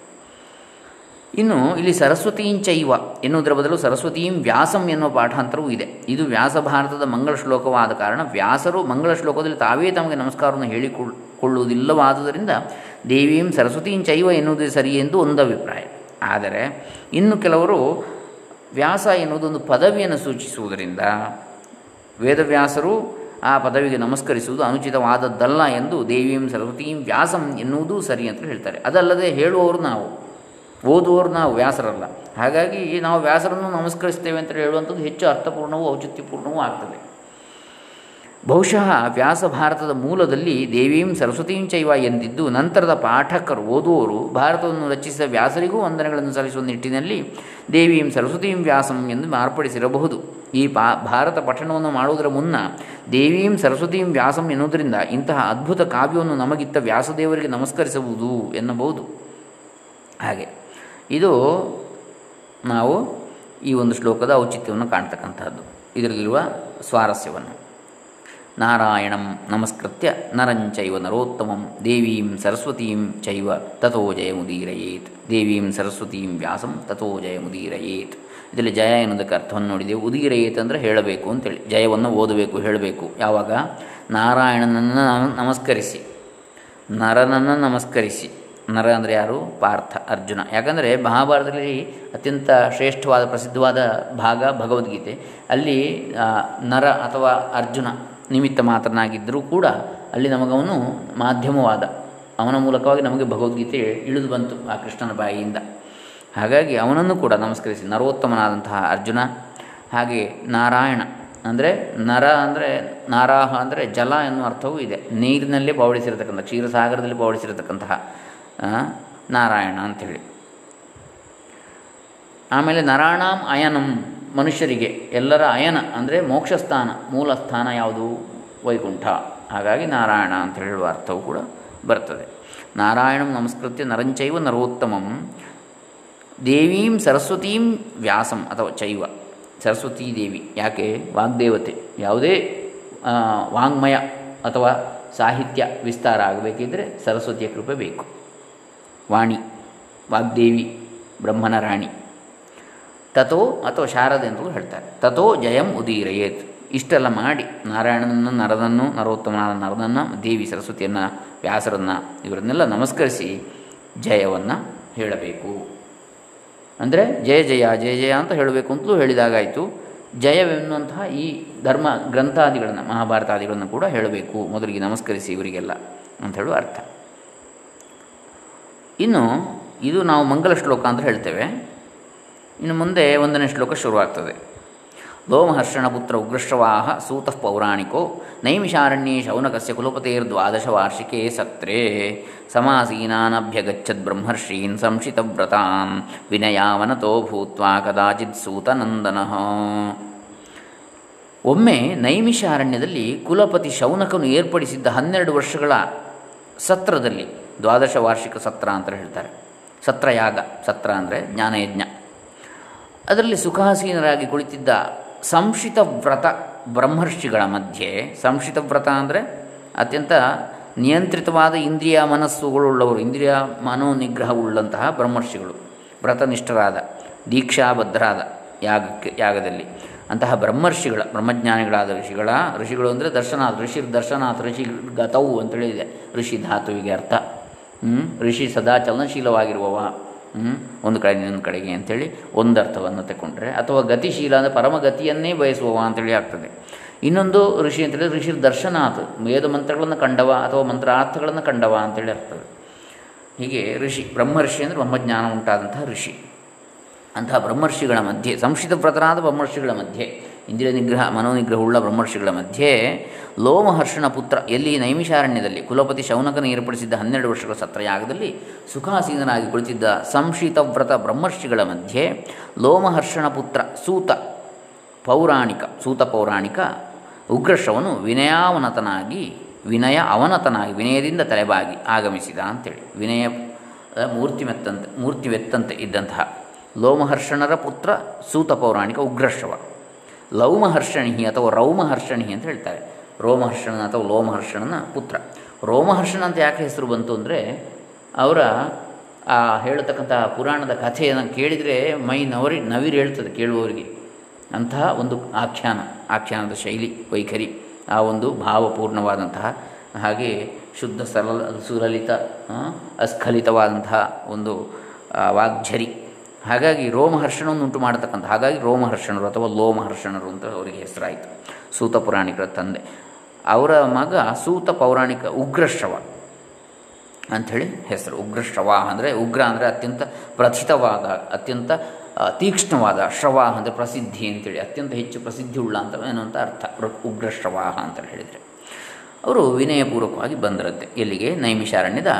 ಇನ್ನು ಇಲ್ಲಿ ಸರಸ್ವತೀಂಚೈವ ಎನ್ನುವುದರ ಬದಲು ಸರಸ್ವತೀಂ ವ್ಯಾಸಂ ಎನ್ನುವ ಪಾಠಾಂತರವೂ ಇದೆ. ಇದು ವ್ಯಾಸ ಭಾರತದ ಮಂಗಳ ಶ್ಲೋಕವಾದ ಕಾರಣ ವ್ಯಾಸರು ಮಂಗಳ ಶ್ಲೋಕದಲ್ಲಿ ತಾವೇ ತಮಗೆ ನಮಸ್ಕಾರವನ್ನು ಹೇಳಿಕೊಳ್ಳುವುದಿಲ್ಲವಾದುದರಿಂದ ದೇವೀಂ ಸರಸ್ವತೀಂಚೈವ ಎನ್ನುವುದೇ ಸರಿ ಎಂದು ಒಂದು ಅಭಿಪ್ರಾಯ. ಆದರೆ ಇನ್ನು ಕೆಲವರು ವ್ಯಾಸ ಎನ್ನುವುದೊಂದು ಪದವಿಯನ್ನು ಸೂಚಿಸುವುದರಿಂದ ವೇದವ್ಯಾಸರು ಆ ಪದವಿಗೆ ನಮಸ್ಕರಿಸುವುದು ಅನುಚಿತವಾದದ್ದಲ್ಲ ಎಂದು ದೇವಿಯಂ ಸರಸ್ವತೀಂ ವ್ಯಾಸಂ ಎನ್ನುವುದು ಸರಿ ಅಂತ ಹೇಳ್ತಾರೆ. ಅದಲ್ಲದೆ ಹೇಳುವವರು ನಾವು, ಓದುವವರು ನಾವು ವ್ಯಾಸರಲ್ಲ. ಹಾಗಾಗಿ ನಾವು ವ್ಯಾಸರನ್ನು ನಮಸ್ಕರಿಸ್ತೇವೆ ಅಂತ ಹೇಳುವಂಥದ್ದು ಹೆಚ್ಚು ಅರ್ಥಪೂರ್ಣವೂ ಔಚಿತ್ಯಪೂರ್ಣವೂ ಆಗ್ತದೆ. ಬಹುಶಃ ವ್ಯಾಸ ಭಾರತದ ಮೂಲದಲ್ಲಿ ದೇವೀಂ ಸರಸ್ವತೀಂ ಚೈವ ಎಂದಿದ್ದು ನಂತರದ ಪಾಠಕರು ಓದುವವರು ಭಾರತವನ್ನು ರಚಿಸಿದ ವ್ಯಾಸರಿಗೂ ವಂದನೆಗಳನ್ನು ಸಲ್ಲಿಸುವ ನಿಟ್ಟಿನಲ್ಲಿ ದೇವೀಂ ಸರಸ್ವತೀಂ ವ್ಯಾಸಂ ಎಂದು ಮಾರ್ಪಡಿಸಿರಬಹುದು. ಈ ಭಾರತ ಪಠಣವನ್ನು ಮಾಡುವುದರ ಮುನ್ನ ದೇವೀಂ ಸರಸ್ವತೀಂ ವ್ಯಾಸಂ ಎನ್ನುವುದರಿಂದ ಇಂತಹ ಅದ್ಭುತ ಕಾವ್ಯವನ್ನು ನಮಗಿತ್ತ ವ್ಯಾಸದೇವರಿಗೆ ನಮಸ್ಕರಿಸಬಹುದು ಎನ್ನಬಹುದು. ಹಾಗೆ, ಇದು ನಾವು ಈ ಒಂದು ಶ್ಲೋಕದ ಔಚಿತ್ಯವನ್ನು ಕಾಣ್ತಕ್ಕಂಥದ್ದು ಇದರಲ್ಲಿರುವ ಸ್ವಾರಸ್ಯವನ್ನು. ನಾರಾಯಣಂ ನಮಸ್ಕೃತ್ಯ ನರಂಚೈವ ನರೋತ್ತಮಂ ದೇವೀಂ ಸರಸ್ವತೀಂ ಚೈವ ತಥೋ ಜಯಮುದೀರಯೇತ್ ದೇವೀಂ ಸರಸ್ವತೀಂ ವ್ಯಾಸಂ ತಥೋ ಜಯಮುದೀರಯೇತ್ ಇದರಲ್ಲಿ ಜಯ ಎನ್ನುವುದಕ್ಕೆ ಅರ್ಥವನ್ನು ನೋಡಿದೆವು ಉದೀರಯೇತ್ ಅಂದರೆ ಹೇಳಬೇಕು ಅಂತೇಳಿ, ಜಯವನ್ನು ಓದಬೇಕು, ಹೇಳಬೇಕು. ಯಾವಾಗ? ನಾರಾಯಣನನ್ನು ನಮಸ್ಕರಿಸಿ. ನರನನ್ನು ನಮಸ್ಕರಿಸಿ. ನರ ಅಂದರೆ ಯಾರು? ಪಾರ್ಥ, ಅರ್ಜುನ. ಯಾಕಂದರೆ ಮಹಾಭಾರತದಲ್ಲಿ ಅತ್ಯಂತ ಶ್ರೇಷ್ಠವಾದ, ಪ್ರಸಿದ್ಧವಾದ ಭಾಗ ಭಗವದ್ಗೀತೆ. ಅಲ್ಲಿ ನರ ಅಥವಾ ಅರ್ಜುನ ನಿಮಿತ್ತ ಮಾತ್ರನಾಗಿದ್ದರೂ ಕೂಡ ಅಲ್ಲಿ ನಮಗವನು ಮಾಧ್ಯಮವಾದ. ಅವನ ಮೂಲಕವಾಗಿ ನಮಗೆ ಭಗವದ್ಗೀತೆ ಇಳಿದು ಬಂತು ಆ ಕೃಷ್ಣನ ಬಾಯಿಯಿಂದ. ಹಾಗಾಗಿ ಅವನನ್ನು ಕೂಡ ನಮಸ್ಕರಿಸಿ. ನರೋತ್ತಮನಾದಂತಹ ಅರ್ಜುನ, ಹಾಗೆ ನಾರಾಯಣ, ಅಂದರೆ ನರ ಅಂದರೆ ನಾರಾಹ ಅಂದರೆ ಜಲ ಎನ್ನುವ ಅರ್ಥವೂ ಇದೆ. ನೀರಿನಲ್ಲೇ ಪೌಡಿಸಿರತಕ್ಕಂಥ ಕ್ಷೀರಸಾಗರದಲ್ಲಿ ಪೌಡಿಸಿರತಕ್ಕಂತಹ ನಾರಾಯಣ ಅಂಥೇಳಿ. ಆಮೇಲೆ ನರಾಣಾಂ ಅಯನಂ. ಮನುಷ್ಯರಿಗೆ ಎಲ್ಲರ ಅಯನ, ಅಂದರೆ ಮೋಕ್ಷಸ್ಥಾನ ಮೂಲ ಸ್ಥಾನ ಯಾವುದು? ವೈಕುಂಠ. ಹಾಗಾಗಿ ನಾರಾಯಣ ಅಂತ ಹೇಳುವ ಅರ್ಥವು ಕೂಡ ಬರ್ತದೆ. ನಾರಾಯಣಂ ನಮಸ್ಕೃತ್ಯ ನರಂಚೈವ ನರೋತ್ತಮಂ. ದೇವೀಂ ಸರಸ್ವತೀಂ ವ್ಯಾಸಂ, ಅಥವಾ ಚೈವ. ಸರಸ್ವತೀ ದೇವಿ. ಯಾಕೆ? ವಾಗ್ದೇವತೆ. ಯಾವುದೇ ವಾಂಗ್ಮಯ ಅಥವಾ ಸಾಹಿತ್ಯ ವಿಸ್ತಾರ ಆಗಬೇಕಿದ್ದರೆ ಸರಸ್ವತಿಯ ಕೃಪೆ ಬೇಕು. ವಾಣಿ, ವಾಗ್ದೇವಿ, ಬ್ರಹ್ಮನ ರಾಣಿ. ತಥೋ ಅಥವಾ ಶಾರದೆ ಅಂತಲೂ ಹೇಳ್ತಾರೆ. ತಥೋ ಜಯಂ ಉದೀರಯೇತ್. ಇಷ್ಟೆಲ್ಲ ಮಾಡಿ ನಾರಾಯಣನನ್ನು ನರದನ್ನು ನರೋತ್ತಮನಾದ ನರದನ್ನು ದೇವಿ ಸರಸ್ವತಿಯನ್ನು, ವ್ಯಾಸರನ್ನು ಇವರನ್ನೆಲ್ಲ ನಮಸ್ಕರಿಸಿ ಜಯವನ್ನು ಹೇಳಬೇಕು. ಅಂದರೆ ಜಯ ಜಯ ಜಯ ಜಯ ಅಂತ ಹೇಳಬೇಕು ಅಂತಲೂ ಹೇಳಿದಾಗಾಯಿತು. ಜಯವೆನ್ನುವಂತಹ ಈ ಧರ್ಮ ಗ್ರಂಥಾದಿಗಳನ್ನು, ಮಹಾಭಾರತಾದಿಗಳನ್ನು ಕೂಡ ಹೇಳಬೇಕು. ಮೊದಲಿಗೆ ನಮಸ್ಕರಿಸಿ ಇವರಿಗೆಲ್ಲ ಅಂತ ಹೇಳುವ ಅರ್ಥ. ಇನ್ನು ಇದು ನಾವು ಮಂಗಲ ಶ್ಲೋಕ ಅಂತ ಹೇಳ್ತೇವೆ. ಇನ್ನು ಮುಂದೆ ಒಂದನೇ ಶ್ಲೋಕ ಶುರುವಾಗ್ತದೆ. ಲೋಮಹರ್ಷಣ ಪುತ್ರ ಉಗ್ರಶ್ರವಾಹ ಸೂತಃ ಪೌರಾಣಿಕೋ ನೈಮಿಷಾರಣ್ಯೇ ಶೌನಕಸ್ಯ ವಾರ್ಷಿಕೇ ಸತ್ರೇ ಸಮಾಸೀನಾನಭ್ಯಗಚ್ಚದ್ ಬ್ರಹ್ಮರ್ಷೀನ್ ಸಂಶಿತವ್ರತಾನ್ ವಿನಯಾವನತೋ ಭೂತ್ವಾ ಕದಾಚಿತ್ ಸೂತನಂದನಃ. ಒಮ್ಮೆ ನೈಮಿಷಾರಣ್ಯದಲ್ಲಿ ಕುಲಪತಿ ಶೌನಕನು ಏರ್ಪಡಿಸಿದ್ದ ಹನ್ನೆರಡು ವರ್ಷಗಳ ಸತ್ರದಲ್ಲಿ ದ್ವಾದಶ ವಾರ್ಷಿಕ ಸತ್ರ ಅಂತ ಹೇಳ್ತಾರೆ. ಸತ್ರಯಾಗ, ಸತ್ರ ಅಂದರೆ ಜ್ಞಾನಯಜ್ಞ. ಅದರಲ್ಲಿ ಸುಖಾಸೀನರಾಗಿ ಕುಳಿತಿದ್ದ ಸಂಶಿತ ವ್ರತ ಬ್ರಹ್ಮರ್ಷಿಗಳ ಮಧ್ಯೆ, ಸಂಶಿತ ವ್ರತ ಅಂದರೆ ಅತ್ಯಂತ ನಿಯಂತ್ರಿತವಾದ ಇಂದ್ರಿಯ ಮನಸ್ಸುಗಳುಳ್ಳವರು, ಇಂದ್ರಿಯ ಮನೋನಿಗ್ರಹವುಳ್ಳಂತಹ ಬ್ರಹ್ಮರ್ಷಿಗಳು, ವ್ರತನಿಷ್ಠರಾದ, ದೀಕ್ಷಾಬದ್ಧರಾದ ಯಾಗಕ್ಕೆ, ಯಾಗದಲ್ಲಿ. ಅಂತಹ ಬ್ರಹ್ಮರ್ಷಿಗಳ, ಬ್ರಹ್ಮಜ್ಞಾನಿಗಳಾದ ಋಷಿಗಳ, ಋಷಿಗಳು ಅಂದರೆ ದರ್ಶನಾಥ್ ಋಷಿ ದರ್ಶನಾಥ್ ಋಷಿ ಗತವು ಅಂತೇಳಿದೆ. ಋಷಿ ಧಾತುವಿಗೆ ಅರ್ಥ. ಋಷಿ ಸದಾ ಚಲನಶೀಲವಾಗಿರುವವ ಒಂದು ಕಡೆ ಇನ್ನೊಂದು ಕಡೆಗೆ ಅಂಥೇಳಿ ಒಂದು ಅರ್ಥವನ್ನು ತಗೊಂಡ್ರೆ ಅಥವಾ ಗತಿಶೀಲ ಅಂದರೆ ಪರಮಗತಿಯನ್ನೇ ಬಯಸುವವ ಅಂತೇಳಿ ಆಗ್ತದೆ. ಇನ್ನೊಂದು ಋಷಿ ಅಂತೇಳಿ ಋಷಿ ದರ್ಶನಾಥ್ ವೇದ ಮಂತ್ರಗಳನ್ನು ಕಂಡವ ಅಥವಾ ಮಂತ್ರಾರ್ಥಗಳನ್ನು ಕಂಡವ ಅಂತೇಳಿ ಆಗ್ತದೆ ಹೀಗೆ ಋಷಿ, ಬ್ರಹ್ಮರ್ಷಿ ಅಂದರೆ ಬ್ರಹ್ಮಜ್ಞಾನ ಉಂಟಾದಂತಹ ಋಷಿ. ಅಂತಹ ಬ್ರಹ್ಮರ್ಷಿಗಳ ಮಧ್ಯೆ ಸಂಶಿತ ಪ್ರತರಾದ ಬ್ರಹ್ಮರ್ಷಿಗಳ ಮಧ್ಯೆ ಇಂದ್ರಿಯ ನಿಗ್ರಹ ಮನೋನಿಗ್ರಹವುಳ್ಳ ಬ್ರಹ್ಮರ್ಷಿಗಳ ಮಧ್ಯೆ ಲೋಮಹರ್ಷಣ ಪುತ್ರ, ಎಲ್ಲಿ ನೈಮಿಷಾರಣ್ಯದಲ್ಲಿ ಕುಲಪತಿ ಶೌನಕನ ಏರ್ಪಡಿಸಿದ್ದ ಹನ್ನೆರಡು ವರ್ಷಗಳ ಸತ್ರಯಾಗದಲ್ಲಿ ಸುಖಾಸೀನನಾಗಿ ಕುಳಿತಿದ್ದ ಸಂಶಿತ ವ್ರತ ಬ್ರಹ್ಮರ್ಷಿಗಳ ಮಧ್ಯೆ ಲೋಮಹರ್ಷಣ ಪುತ್ರ ಸೂತ ಪೌರಾಣಿಕ ಸೂತ ಪೌರಾಣಿಕ ಉಗ್ರಶ್ರವನು ವಿನಯಾವನತನಾಗಿ, ವಿನಯ ಅವನತನಾಗಿ, ವಿನಯದಿಂದ ತಲೆಬಾಗಿ ಆಗಮಿಸಿದ ಅಂತೇಳಿ. ವಿನಯ ಮೂರ್ತಿಮೆತ್ತಂತೆ ಮೂರ್ತಿವೆತ್ತಂತೆ ಇದ್ದಂತಹ ಲೋಮಹರ್ಷಣರ ಪುತ್ರ ಸೂತ ಪೌರಾಣಿಕ ಉಗ್ರಶ್ರವ. ಲೌಮಹರ್ಷಣಿ ಅಥವಾ ರೌಮಹರ್ಷಣಿ ಅಂತ ಹೇಳ್ತಾರೆ. ರೋಮಹರ್ಷಣನ ಅಥವಾ ಲೋಮಹರ್ಷಣನ ಪುತ್ರ. ರೋಮಹರ್ಷಣ ಅಂತ ಯಾಕೆ ಹೆಸರು ಬಂತು ಅಂದರೆ, ಅವರ ಆ ಹೇಳತಕ್ಕಂಥ ಪುರಾಣದ ಕಥೆಯನ್ನು ಕೇಳಿದರೆ ಮೈ ನವರಿ ನವಿರು ಹೇಳ್ತದೆ ಕೇಳುವವರಿಗೆ. ಅಂತಹ ಒಂದು ಆಖ್ಯಾನ, ಆಖ್ಯಾನದ ಶೈಲಿ, ವೈಖರಿ, ಆ ಒಂದು ಭಾವಪೂರ್ಣವಾದಂತಹ, ಹಾಗೆ ಶುದ್ಧ ಸರಳ ಸುಲಲಿತ ಅಸ್ಖಲಿತವಾದಂತಹ ಒಂದು ವಾಗ್ಝರಿ. ಹಾಗಾಗಿ ರೋಮಹರ್ಷಣವನ್ನು ಉಂಟು ಮಾಡತಕ್ಕಂಥ, ಹಾಗಾಗಿ ರೋಮಹರ್ಷಣರು ಅಥವಾ ಲೋಮಹರ್ಷಣರು ಅಂತ ಅವರಿಗೆ ಹೆಸರಾಯಿತು. ಸೂತ ಪುರಾಣಿಕರ ತಂದೆ. ಅವರ ಮಗ ಸೂತ ಪೌರಾಣಿಕ ಉಗ್ರಶ್ರವ ಅಂಥೇಳಿ ಹೆಸರು. ಉಗ್ರಶ್ರವ ಅಂದರೆ, ಉಗ್ರ ಅಂದರೆ ಅತ್ಯಂತ ಪ್ರಥಿತವಾದ, ಅತ್ಯಂತ ತೀಕ್ಷ್ಣವಾದ ಶ್ರವ ಅಂದರೆ ಪ್ರಸಿದ್ಧಿ ಅಂತೇಳಿ ಅತ್ಯಂತ ಹೆಚ್ಚು ಪ್ರಸಿದ್ಧಿ ಉಳ್ಳ ಅಂತ ಏನು ಅಂತ ಅರ್ಥ ಉಗ್ರಶ್ರವ ಅಂತ ಹೇಳಿದರೆ. ಅವರು ವಿನಯಪೂರ್ವಕವಾಗಿ ಬಂದರಂತೆ. ಎಲ್ಲಿಗೆ? ನೈಮಿಷಾರಣ್ಯದ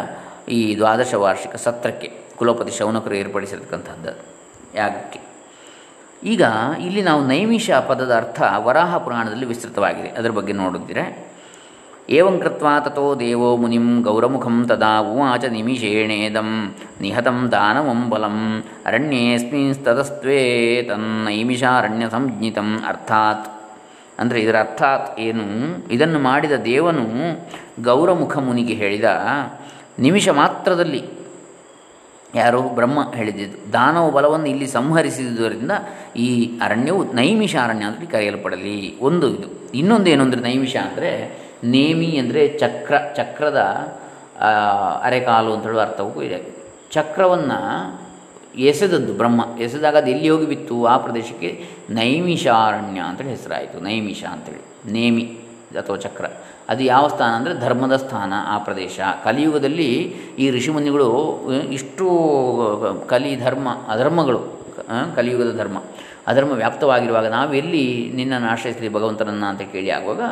ಈ ದ್ವಾದಶ ವಾರ್ಷಿಕ ಸತ್ರಕ್ಕೆ. ಕುಲಪತಿ ಶೌನಕರು ಏರ್ಪಡಿಸಿರ್ತಕ್ಕಂಥದ್ದು. ಯಾಗಕ್ಕೆ ಈಗ ಇಲ್ಲಿ ನಾವು ನೈಮಿಷ ಪದದ ಅರ್ಥ ವರಾಹ ಪುರಾಣದಲ್ಲಿ ವಿಸ್ತೃತವಾಗಿದೆ. ಅದರ ಬಗ್ಗೆ ನೋಡಿದ್ರೆ ಏವಂ ಕೃತ್ವಾ ತಥೋ ದೇವೋ ಮುನಿಂ ಗೌರಮುಖಂ ತದಾ ಉವಾಚ ನಿಮಿಷೇಣೇದಂ ನಿಹತಂ ದಾನವಂ ಬಲಂ ಅರಣ್ಯೇಸ್ಮಿಂಸ್ತತಸ್ತ್ವೇ ತನ್ನೈಮಿಷಾರಣ್ಯ ಸಂಜ್ಞಿತಂ ಅರ್ಥಾತ್. ಅಂದರೆ ಇದರ ಅರ್ಥಾತ್ ಏನು? ಇದನ್ನು ಮಾಡಿದ ದೇವನು ಗೌರಮುಖ ಮುನಿಗೆ ಹೇಳಿದ, ನಿಮಿಷ ಮಾತ್ರದಲ್ಲಿ ಯಾರು ಬ್ರಹ್ಮ ಹೇಳಿದ್ದು. ದಾನವ ಬಲವನ್ನು ಇಲ್ಲಿ ಸಂಹರಿಸಿದುದರಿಂದ ಈ ಅರಣ್ಯವು ನೈಮಿಷ ಅರಣ್ಯ ಅಂತ ಕರೆಯಲ್ಪಡಲಿ. ಒಂದು ಇದು. ಇನ್ನೊಂದು ಏನು ಅಂದರೆ ನೈಮಿಷ ಅಂದರೆ ನೇಮಿ ಅಂದರೆ ಚಕ್ರ, ಚಕ್ರದ ಅರೆಕಾಲು ಅಂತ ಹೇಳುವ ಅರ್ಥವೂ ಇದೆ. ಚಕ್ರವನ್ನು ಎಸೆದದ್ದು ಬ್ರಹ್ಮ. ಎಸೆದಾಗ ಅದು ಎಲ್ಲಿ ಹೋಗಿ ಬಿತ್ತು? ಆ ಪ್ರದೇಶಕ್ಕೆ ನೈಮಿಷಾರಣ್ಯ ಅಂತೇಳಿ ಹೆಸರಾಯಿತು. ನೈಮಿಷ ಅಂತೇಳಿ. ನೇಮಿ ಅಥವಾ ಚಕ್ರ. ಅದು ಯಾವ ಸ್ಥಾನ ಅಂದರೆ ಧರ್ಮದ ಸ್ಥಾನ ಆ ಪ್ರದೇಶ. ಕಲಿಯುಗದಲ್ಲಿ ಈ ಋಷಿಮುನಿಗಳು ಇಷ್ಟು ಕಲಿ ಧರ್ಮ, ಅಧರ್ಮಗಳು ಕಲಿಯುಗದ ಧರ್ಮ. ಅಧರ್ಮ ವ್ಯಾಪ್ತವಾಗಿರುವಾಗ ನಾವು ಎಲ್ಲಿ ನಿನ್ನನ್ನು ಆಶ್ರಯಿಸಲಿ ಭಗವಂತನನ್ನು ಅಂತ ಕೇಳಿ ಆಗುವಾಗ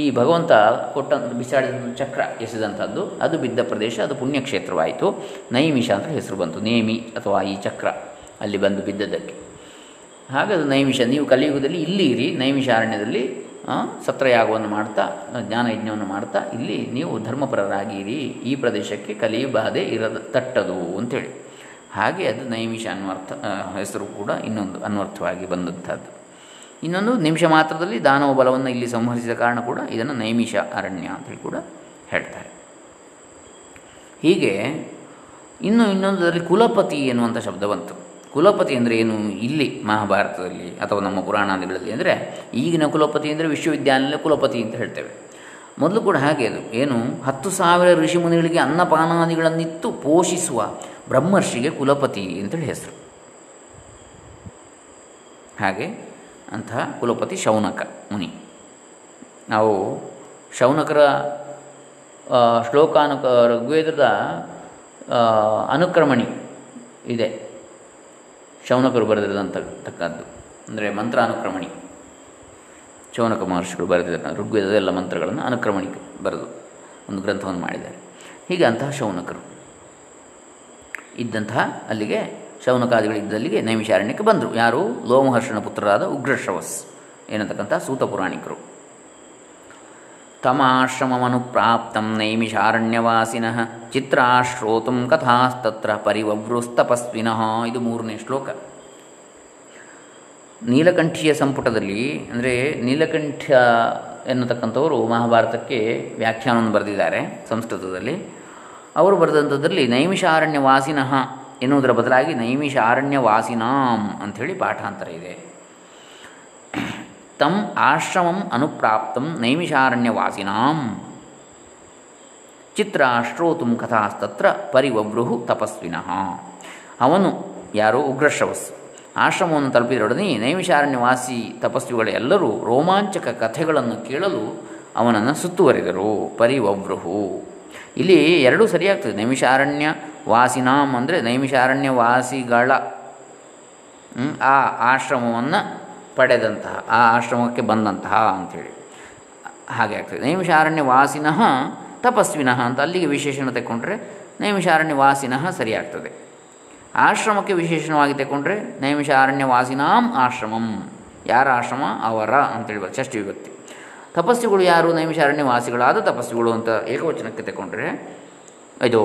ಈ ಭಗವಂತ ಕೊಟ್ಟ ಬಿಸಾಡಿದ ಚಕ್ರ ಎಸೆದಂಥದ್ದು, ಅದು ಬಿದ್ದ ಪ್ರದೇಶ, ಅದು ಪುಣ್ಯಕ್ಷೇತ್ರವಾಯಿತು. ನೈಮಿಷ ಅಂತ ಹೆಸರು ಬಂತು, ನೇಮಿ ಅಥವಾ ಈ ಚಕ್ರ ಅಲ್ಲಿ ಬಂದು ಬಿದ್ದದ್ದಕ್ಕೆ. ಹಾಗದು ನೈಮಿಷ, ನೀವು ಕಲಿಯುಗದಲ್ಲಿ ಇಲ್ಲಿ ಇರಿ, ನೈಮಿಷಾರಣ್ಯದಲ್ಲಿ ಸತ್ರಯಾಗವನ್ನು ಮಾಡ್ತಾ ಜ್ಞಾನ ಯಜ್ಞವನ್ನು ಮಾಡ್ತಾ, ಇಲ್ಲಿ ನೀವು ಧರ್ಮಪರರಾಗಿರಿ. ಈ ಪ್ರದೇಶಕ್ಕೆ ಕಲಿಯು ಬಾಧೆ ಇರದ, ತಟ್ಟದು ಅಂತೇಳಿ. ಹಾಗೆ ಅದು ನೈಮಿಷ ಅನ್ವರ್ಥ ಹೆಸರು ಕೂಡ ಇನ್ನೊಂದು ಅನ್ವರ್ಥವಾಗಿ ಬಂದಂಥದ್ದು ಇನ್ನೊಂದು ನಿಮಿಷ ಮಾತ್ರದಲ್ಲಿ ದಾನವ ಬಲವನ್ನು ಇಲ್ಲಿ ಸಂಹರಿಸಿದ ಕಾರಣ ಕೂಡ ಇದನ್ನು ನೈಮಿಷ ಅರಣ್ಯ ಅಂತೇಳಿ ಕೂಡ ಹೇಳ್ತಾರೆ. ಹೀಗೆ ಇನ್ನು ಇನ್ನೊಂದರಲ್ಲಿ ಕುಲಪತಿ ಎನ್ನುವಂಥ ಶಬ್ದ ಬಂತು. ಕುಲಪತಿ ಅಂದರೆ ಏನು? ಇಲ್ಲಿ ಮಹಾಭಾರತದಲ್ಲಿ ಅಥವಾ ನಮ್ಮ ಪುರಾಣಾದಿಗಳಲ್ಲಿ ಅಂದರೆ ಈಗಿನ ಕುಲಪತಿ ಅಂದರೆ ವಿಶ್ವವಿದ್ಯಾಲಯ ಕುಲಪತಿ ಅಂತ ಹೇಳ್ತೇವೆ. ಮೊದಲು ಕೂಡ ಹಾಗೆ ಅದು. ಏನು? ಹತ್ತು ಸಾವಿರ ಋಷಿಮುನಿಗಳಿಗೆ ಅನ್ನಪಾನಾದಿಗಳನ್ನಿತ್ತು ಪೋಷಿಸುವ ಬ್ರಹ್ಮರ್ಷಿಗೆ ಕುಲಪತಿ ಅಂತೇಳಿ ಹೆಸರು. ಹಾಗೆ ಅಂತಹ ಕುಲಪತಿ ಶೌನಕ ಮುನಿ. ನಾವು ಶೌನಕರ ಶ್ಲೋಕಾನುಕ ಋಗ್ವೇದದ ಅನುಕ್ರಮಣಿ ಇದೆ. ಶೌನಕರು ಬರೆದಿರತಕ್ಕದ್ದು ಅಂದರೆ ಮಂತ್ರ ಅನುಕ್ರಮಣಿ. ಶೌನಕ ಮಹರ್ಷಿಗಳು ಬರೆದಿದ್ದಾರೆ. ಋಗ್ವೇದದ ಎಲ್ಲ ಮಂತ್ರಗಳನ್ನು ಅನುಕ್ರಮಣಿ ಬರೆದು ಒಂದು ಗ್ರಂಥವನ್ನು ಮಾಡಿದ್ದಾರೆ. ಹೀಗೆ ಅಂತಹ ಶೌನಕರು. ಇದ್ದಂತಹ ಅಲ್ಲಿಗೆ ಶೌನಕಾದಿಗಳಿದ್ದಲ್ಲಿಗೆ ನೈಮಿಷಾರಣ್ಯಕ್ಕೆ ಬಂದರು. ಯಾರು? ಲೋಮಹರ್ಷನ ಪುತ್ರರಾದ ಉಗ್ರಶ್ರವಸ್ ಏನತಕ್ಕಂಥ ಸೂತ ಪುರಾಣಿಕರು. ತಮಾಶ್ರಮಮನುಪ್ರಾಪ್ತಂ ನೈಮಿಷಾರಣ್ಯವಾಸಿನಃ ಚಿತ್ರಾಶ್ರೋತುಂ ಕಥಾಸ್ತತ್ರ ಪರಿವವೃಸ್ತಪಸ್ವಿನಃ ಇದು ಮೂರನೇ ಶ್ಲೋಕ. ನೀಲಕಂಠಿಯ ಸಂಪುಟದಲ್ಲಿ, ಅಂದರೆ ನೀಲಕಂಠ ಎನ್ನತಕ್ಕಂಥವರು ಮಹಾಭಾರತಕ್ಕೆ ವ್ಯಾಖ್ಯಾನವನ್ನು ಬರೆದಿದ್ದಾರೆ ಸಂಸ್ಕೃತದಲ್ಲಿ. ಅವರು ಬರೆದಂಥದ್ರಲ್ಲಿ ನೈಮಿಷಾರಣ್ಯವಾಸಿನಃ ಎನ್ನುವುದರ ಬದಲಾಗಿ ನೈಮಿಷಾರಣ್ಯವಾಸಿನಾಂ ಅಂಥೇಳಿ ಪಾಠಾಂತರ ಇದೆ. ತಮ್ ಆಶ್ರಮಂ ಅನುಪ್ರಾಪ್ತಂ ನೈಮಿಷಾರಣ್ಯವಾಸಿನಾಂ. ಚಿತ್ರ ಶ್ರೋತುಂ ಕಥಾಸ್ತತ್ರ ಪರಿವವೃಹು ತಪಸ್ವಿನಃ. ಅವನು ಯಾರು? ಉಗ್ರಶ್ರವಸ್ ಆಶ್ರಮವನ್ನು ತಲುಪಿದೊಡನೆ ನೈಮಿಷಾರಣ್ಯವಾಸಿ ತಪಸ್ವಿಗಳೆಲ್ಲರೂ ರೋಮಾಂಚಕ ಕಥೆಗಳನ್ನು ಕೇಳಲು ಅವನನ್ನು ಸುತ್ತುವರಿದರು. ಪರಿವವೃಹು ಇಲ್ಲಿ ಎರಡೂ ಸರಿಯಾಗ್ತದೆ. ನೈಮಿಷಾರಣ್ಯ ವಾಸಿನಾಂ ಅಂದರೆ ನೈಮಿಷಾರಣ್ಯವಾಸಿಗಳ ಆ ಆಶ್ರಮವನ್ನು ಪಡೆದಂತಹ, ಆ ಆಶ್ರಮಕ್ಕೆ ಬಂದಂತಹ ಅಂಥೇಳಿ ಹಾಗೆ ಆಗ್ತದೆ. ನೈಮಿಷಾರಣ್ಯ ವಾಸಿನಃ ತಪಸ್ವಿನಃ ಅಂತ ಅಲ್ಲಿಗೆ ವಿಶೇಷಣ ತೆಕ್ಕೊಂಡ್ರೆ ನೈಮಿಷಾರಣ್ಯ ವಾಸಿನಃ ಸರಿಯಾಗ್ತದೆ. ಆಶ್ರಮಕ್ಕೆ ವಿಶೇಷಣವಾಗಿ ತಗೊಂಡ್ರೆ ನೈಮಿಷಾರಣ್ಯ ವಾಸಿನಾಂ ಆಶ್ರಮಂ. ಯಾರ ಆಶ್ರಮ? ಅವರ ಅಂತೇಳಿ ಷಷ್ಠಿ ವಿಭಕ್ತಿ. ತಪಸ್ವಿಗಳು ಯಾರು? ನೈಮಿಷಾರಣ್ಯ ವಾಸಿಗಳಾದ ತಪಸ್ವಿಗಳು ಅಂತ ಏಕವಚನಕ್ಕೆ ತಗೊಂಡ್ರೆ ಇದು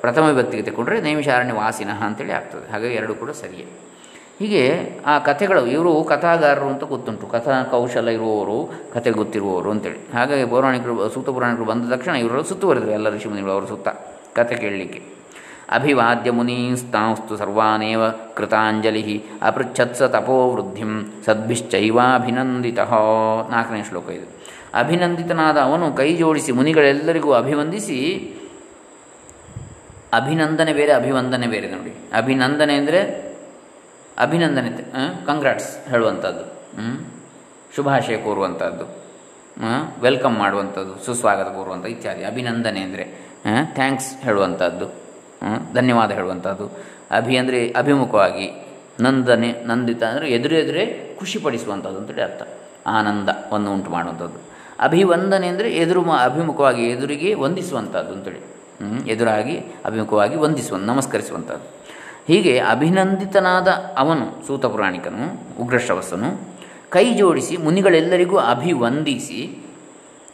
ಪ್ರಥಮ ವಿಭಕ್ತಿಗೆ ತಗೊಂಡ್ರೆ ನೈಮಿಷಾರಣ್ಯ ವಾಸಿನಃ ಅಂತೇಳಿ ಆಗ್ತದೆ. ಹಾಗಾಗಿ ಎರಡು ಕೂಡ ಸರಿಯೇ. ಹೀಗೆ ಆ ಕಥೆಗಳು, ಇವರು ಕಥಾಗಾರರು ಅಂತ ಗೊತ್ತುಂಟು. ಕಥಾ ಕೌಶಲ ಇರುವವರು, ಕಥೆ ಗೊತ್ತಿರುವವರು ಅಂತೇಳಿ. ಹಾಗಾಗಿ ಪೌರಾಣಿಕರು ಸೂತ ಪುರಾಣಿಕರು ಬಂದ ತಕ್ಷಣ ಇವರು ಸುತ್ತುವರೆದರು, ಎಲ್ಲ ಋಷಿಮುನಿಗಳು ಅವರ ಸುತ್ತ ಕಥೆ ಕೇಳಲಿಕ್ಕೆ. ಅಭಿವಾದ್ಯ ಮುನೀಸ್ತಾಂಸ್ತು ಸರ್ವಾನೇವ ಕೃತಾಂಜಲಿ ಅಪೃಚ್ಛತ್ಸ ತಪೋವೃದ್ಧಿಂ ಸದ್ಭಿಶ್ಚೈವಾಭಿನಂದಿತ. ನಾಲ್ಕನೇ ಶ್ಲೋಕ ಇದು. ಅಭಿನಂದಿತನಾದ ಅವನು ಕೈ ಜೋಡಿಸಿ ಮುನಿಗಳೆಲ್ಲರಿಗೂ ಅಭಿವಂದಿಸಿ, ಅಭಿನಂದನೆ ಬೇರೆ, ಅಭಿವಂದನೆ ಬೇರೆ ನೋಡಿ. ಅಭಿನಂದನೆ ಅಂದರೆ ಅಭಿನಂದನೆ ಕಂಗ್ರಾಟ್ಸ್ ಹೇಳುವಂಥದ್ದು. ಶುಭಾಶಯ ಕೋರುವಂಥದ್ದು. ವೆಲ್ಕಮ್ ಮಾಡುವಂಥದ್ದು, ಸುಸ್ವಾಗತ ಕೋರುವಂಥ ಇತ್ಯಾದಿ. ಅಭಿನಂದನೆ ಅಂದರೆ ಥ್ಯಾಂಕ್ಸ್ ಹೇಳುವಂಥದ್ದು. ಧನ್ಯವಾದ ಹೇಳುವಂಥದ್ದು. ಅಭಿ ಅಂದರೆ ಅಭಿಮುಖವಾಗಿ ನಂದನೆ, ನಂದಿತ ಅಂದರೆ ಎದುರು ಎದುರೇ ಖುಷಿಪಡಿಸುವಂಥದ್ದು ಅಂತೇಳಿ ಅರ್ಥ. ಆನಂದವನ್ನು ಉಂಟು ಮಾಡುವಂಥದ್ದು. ಅಭಿವಂದನೆ ಅಂದರೆ ಎದುರು ಅಭಿಮುಖವಾಗಿ ಎದುರಿಗೆ ವಂದಿಸುವಂಥದ್ದು ಅಂತೇಳಿ. ಎದುರಾಗಿ ಅಭಿಮುಖವಾಗಿ ವಂದಿಸುವ, ನಮಸ್ಕರಿಸುವಂಥದ್ದು. ಹೀಗೆ ಅಭಿನಂದಿತನಾದ ಅವನು, ಸೂತ ಪುರಾಣಿಕನು ಉಗ್ರಶ್ರವಸ್ಸನು ಕೈ ಜೋಡಿಸಿ ಮುನಿಗಳೆಲ್ಲರಿಗೂ ಅಭಿವಂದಿಸಿ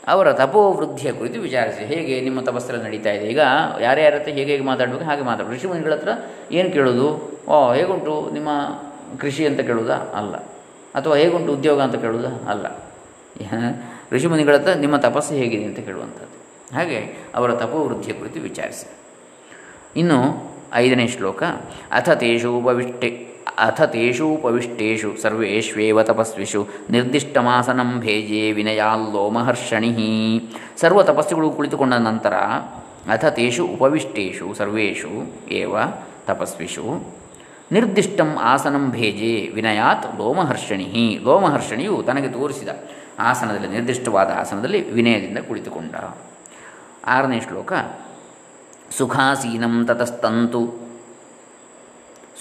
ಅವರ ತಪೋವೃದ್ಧಿಯ ಕುರಿತು ವಿಚಾರಿಸಿ. ಹೇಗೆ ನಿಮ್ಮ ತಪಸ್ಸೆಲ್ಲ ನಡೀತಾ ಇದೆ? ಈಗ ಯಾರ್ಯಾರ ಹತ್ರ ಹೇಗೆ ಹೇಗೆ ಮಾತಾಡಬೇಕು, ಹಾಗೆ ಮಾತಾಡಬೇಕು. ಋಷಿ ಮುನಿಗಳ ಹತ್ರ ಏನು ಕೇಳೋದು? ಓ, ಹೇಗುಂಟು ನಿಮ್ಮ ಕೃಷಿ ಅಂತ ಕೇಳೋದಾ? ಅಲ್ಲ. ಅಥವಾ ಹೇಗುಂಟು ಉದ್ಯೋಗ ಅಂತ ಕೇಳೋದಾ? ಅಲ್ಲ. [laughs] ಋಷಿಮುನಿಗಳ ಹತ್ರ ನಿಮ್ಮ ತಪಸ್ಸು ಹೇಗಿದೆ ಅಂತ ಕೇಳುವಂಥದ್ದು. ಹಾಗೆ ಅವರ ತಪೋವೃದ್ಧಿಯ ಕುರಿತು ವಿಚಾರಿಸಿ. ಇನ್ನು ಐದನೇ ಶ್ಲೋಕ, ಅಥ ತೇಷು ಉಪವಿಷ್ಟೆ ಅಥ ತೇಷು ಉಪವಿಷ್ಟೇಷು ಸರ್ವೇಷ್ವೇವ ತಪಸ್ವಿಷು ನಿರ್ದಿಷ್ಟಮಾಸನಂ ಭೇಜೆ ವಿನಯಾಲ್ಲೋ ಮಹರ್ಷಣಿ ಸರ್ವ ತಪಸ್ಸುಗಳು ಕುಳಿತುಕೊಂಡ ನಂತರ ಅಥ ತೇಷು ಉಪವಿಷ್ಟೇಷು ಸರ್ವೇಷು ಏವ ತಪಸ್ವಿಷು ನಿರ್ದಿಷ್ಟಂ ಆಸನಂ ಭೇಜೆ ವಿನಯಾತ್ ಲೋಮಹರ್ಷಣಿ. ಲೋಮಹರ್ಷಣಿಯು ತನಗೆ ತೋರಿಸಿದ ಆಸನದಲ್ಲಿ ನಿರ್ದಿಷ್ಟವಾದ ಆಸನದಲ್ಲಿ ವಿನಯದಿಂದ ಕುಳಿತುಕೊಂಡ. ಆರನೇ ಶ್ಲೋಕ ಸುಖಾಸೀನಂ ತತಸ್ತಂತು.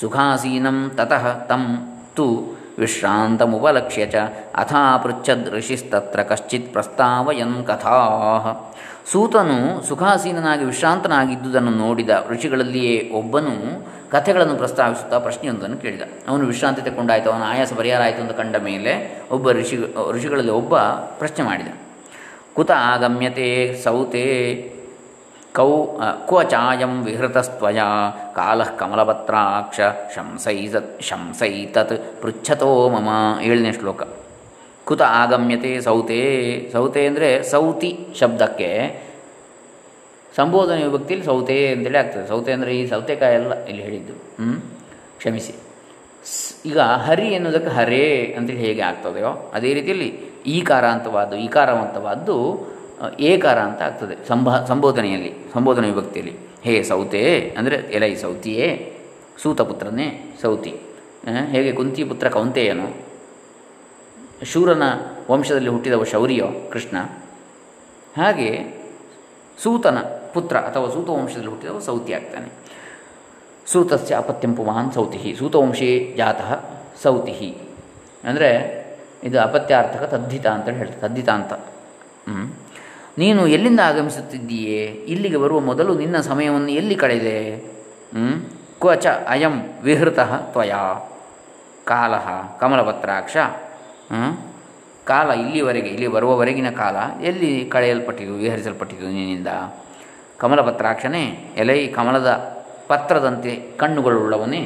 ಸುಖಾಸೀನಂ ತತಃ ತಂ ತು ವಿಶ್ರಾಂತಮುಪಲಕ್ಷ್ಯ ಚ ಅಥಾಪೃಚ್ಛದ್ ಋಷಿಸ್ತತ್ರ ಕಶ್ಚಿತ್ ಪ್ರಸ್ತಾವಯನ್ ಕಥಾ. ಸೂತನು ಸುಖಾಸೀನನಾಗಿ ವಿಶ್ರಾಂತನಾಗಿದ್ದುದನ್ನು ನೋಡಿದ ಋಷಿಗಳಲ್ಲಿಯೇ ಒಬ್ಬನು ಕಥೆಗಳನ್ನು ಪ್ರಸ್ತಾವಿಸುತ್ತಾ ಪ್ರಶ್ನೆಯೊಂದನ್ನು ಕೇಳಿದ. ಅವನು ವಿಶ್ರಾಂತಿ ತಗೊಂಡಾಯಿತು, ಅವನ ಆಯಾಸ ಪರಿಹಾರ ಆಯಿತು ಅಂತ ಕಂಡ ಮೇಲೆ ಒಬ್ಬ ಋಷಿ, ಋಷಿಗಳಲ್ಲಿ ಒಬ್ಬ ಪ್ರಶ್ನೆ ಮಾಡಿದ. ಕುತ ಆಗಮ್ಯತೆ ಸೌತೆ ಕೌ ಕ್ವ ಚಾಯಂ ವಿಹೃತಸ್ತ್ವಯ, ಕಾಲ ಕಮಲಪತ್ರಾಕ್ಷ ಶಂಸೈತ ಶಂಸೈತತ್, ಪೃಚ್ಛತೋ ಮಮ, ಏಳನೇ ಶ್ಲೋಕ. ಕುತ ಆಗಮ್ಯತೆ ಸೌತೆ ಸೌತೆ ಅಂದರೆ ಸೌತಿ ಶಬ್ದಕ್ಕೆ, ಸಂಬೋಧನೆ ವಿಭಕ್ತಿಯಲ್ಲಿ ಸೌತೆ ಅಂತೇಳಿ ಆಗ್ತದೆ. ಸೌತೆ ಅಂದರೆ ಈ ಸೌತೆಕಾಯಿ ಅಲ್ಲ ಇಲ್ಲಿ ಹೇಳಿದ್ದು. ಹ್ಞೂ ಕ್ಷಮಿಸಿ. ಈಗ ಹರಿ ಎನ್ನುವುದಕ್ಕೆ ಹರೇ ಅಂತೇಳಿ ಹೇಗೆ ಆಗ್ತದೆಯೋ, ಅದೇ ರೀತಿಯಲ್ಲಿ ಈಕಾರ ಅಂತವಾದ್ದು ಈಕಾರವಂತವಾದ್ದು ಏಕಾರ ಅಂತ ಆಗ್ತದೆ. ಸಂಭ, ಸಂಬೋಧನೆಯಲ್ಲಿ, ಸಂಬೋಧನೆ ವಿಭಕ್ತಿಯಲ್ಲಿ. ಹೇ ಸೌತೆ, ಅಂದರೆ ಎಲೈ ಸೌತಿಯೇ ಸೂತಪುತ್ರನೇ ಸೌತಿ. ಹೇಗೆ ಕುಂತಿ ಪುತ್ರ ಕೌಂತೆಯನು, ಶೂರನ ವಂಶದಲ್ಲಿ ಹುಟ್ಟಿದವ ಶೌರ್ಯ ಕೃಷ್ಣ, ಹಾಗೆ ಸೂತನ ಪುತ್ರ ಅಥವಾ ಸೂತ ವಂಶದಲ್ಲಿ ಹುಟ್ಟಿದವ ಸೌತಿ ಆಗ್ತಾನೆ. ಸೂತಸ್ಯ ಅಪತ್ಯಂ ಪುಮಾನ್ ಸೌತಿ ಸೂತವಂಶೇ ಜಾತಃ ಸೌತಿ ಅಂದರೆ ಇದು ಅಪತ್ಯಾರ್ಥಕ ತದ್ದಿತ ಅಂತೇಳಿ ಹೇಳ್ತಾರೆ. ತದ್ದಿತ ಅಂತ. ನೀನು ಎಲ್ಲಿಂದ ಆಗಮಿಸುತ್ತಿದ್ದೀಯೇ? ಇಲ್ಲಿಗೆ ಬರುವ ಮೊದಲು ನಿನ್ನ ಸಮಯವನ್ನು ಎಲ್ಲಿ ಕಳೆದೆ? ಕ್ವಚ ಅಯಂ ವಿಹೃತ ತ್ವಯಾ. ಕಾಲ ಕಮಲಪತ್ರಾಕ್ಷ. ಕಾಲ ಇಲ್ಲಿವರೆಗೆ, ಇಲ್ಲಿ ಬರುವವರೆಗಿನ ಕಾಲ ಎಲ್ಲಿ ಕಳೆಯಲ್ಪಟ್ಟಿದ್ದು ವಿಹರಿಸಲ್ಪಟ್ಟಿದ್ದು ನಿನ್ನಿಂದ? ಕಮಲಪತ್ರಾಕ್ಷನೇ, ಎಲೈ ಕಮಲದ ಪತ್ರದಂತೆ ಕಣ್ಣುಗಳುಳ್ಳವನೇ,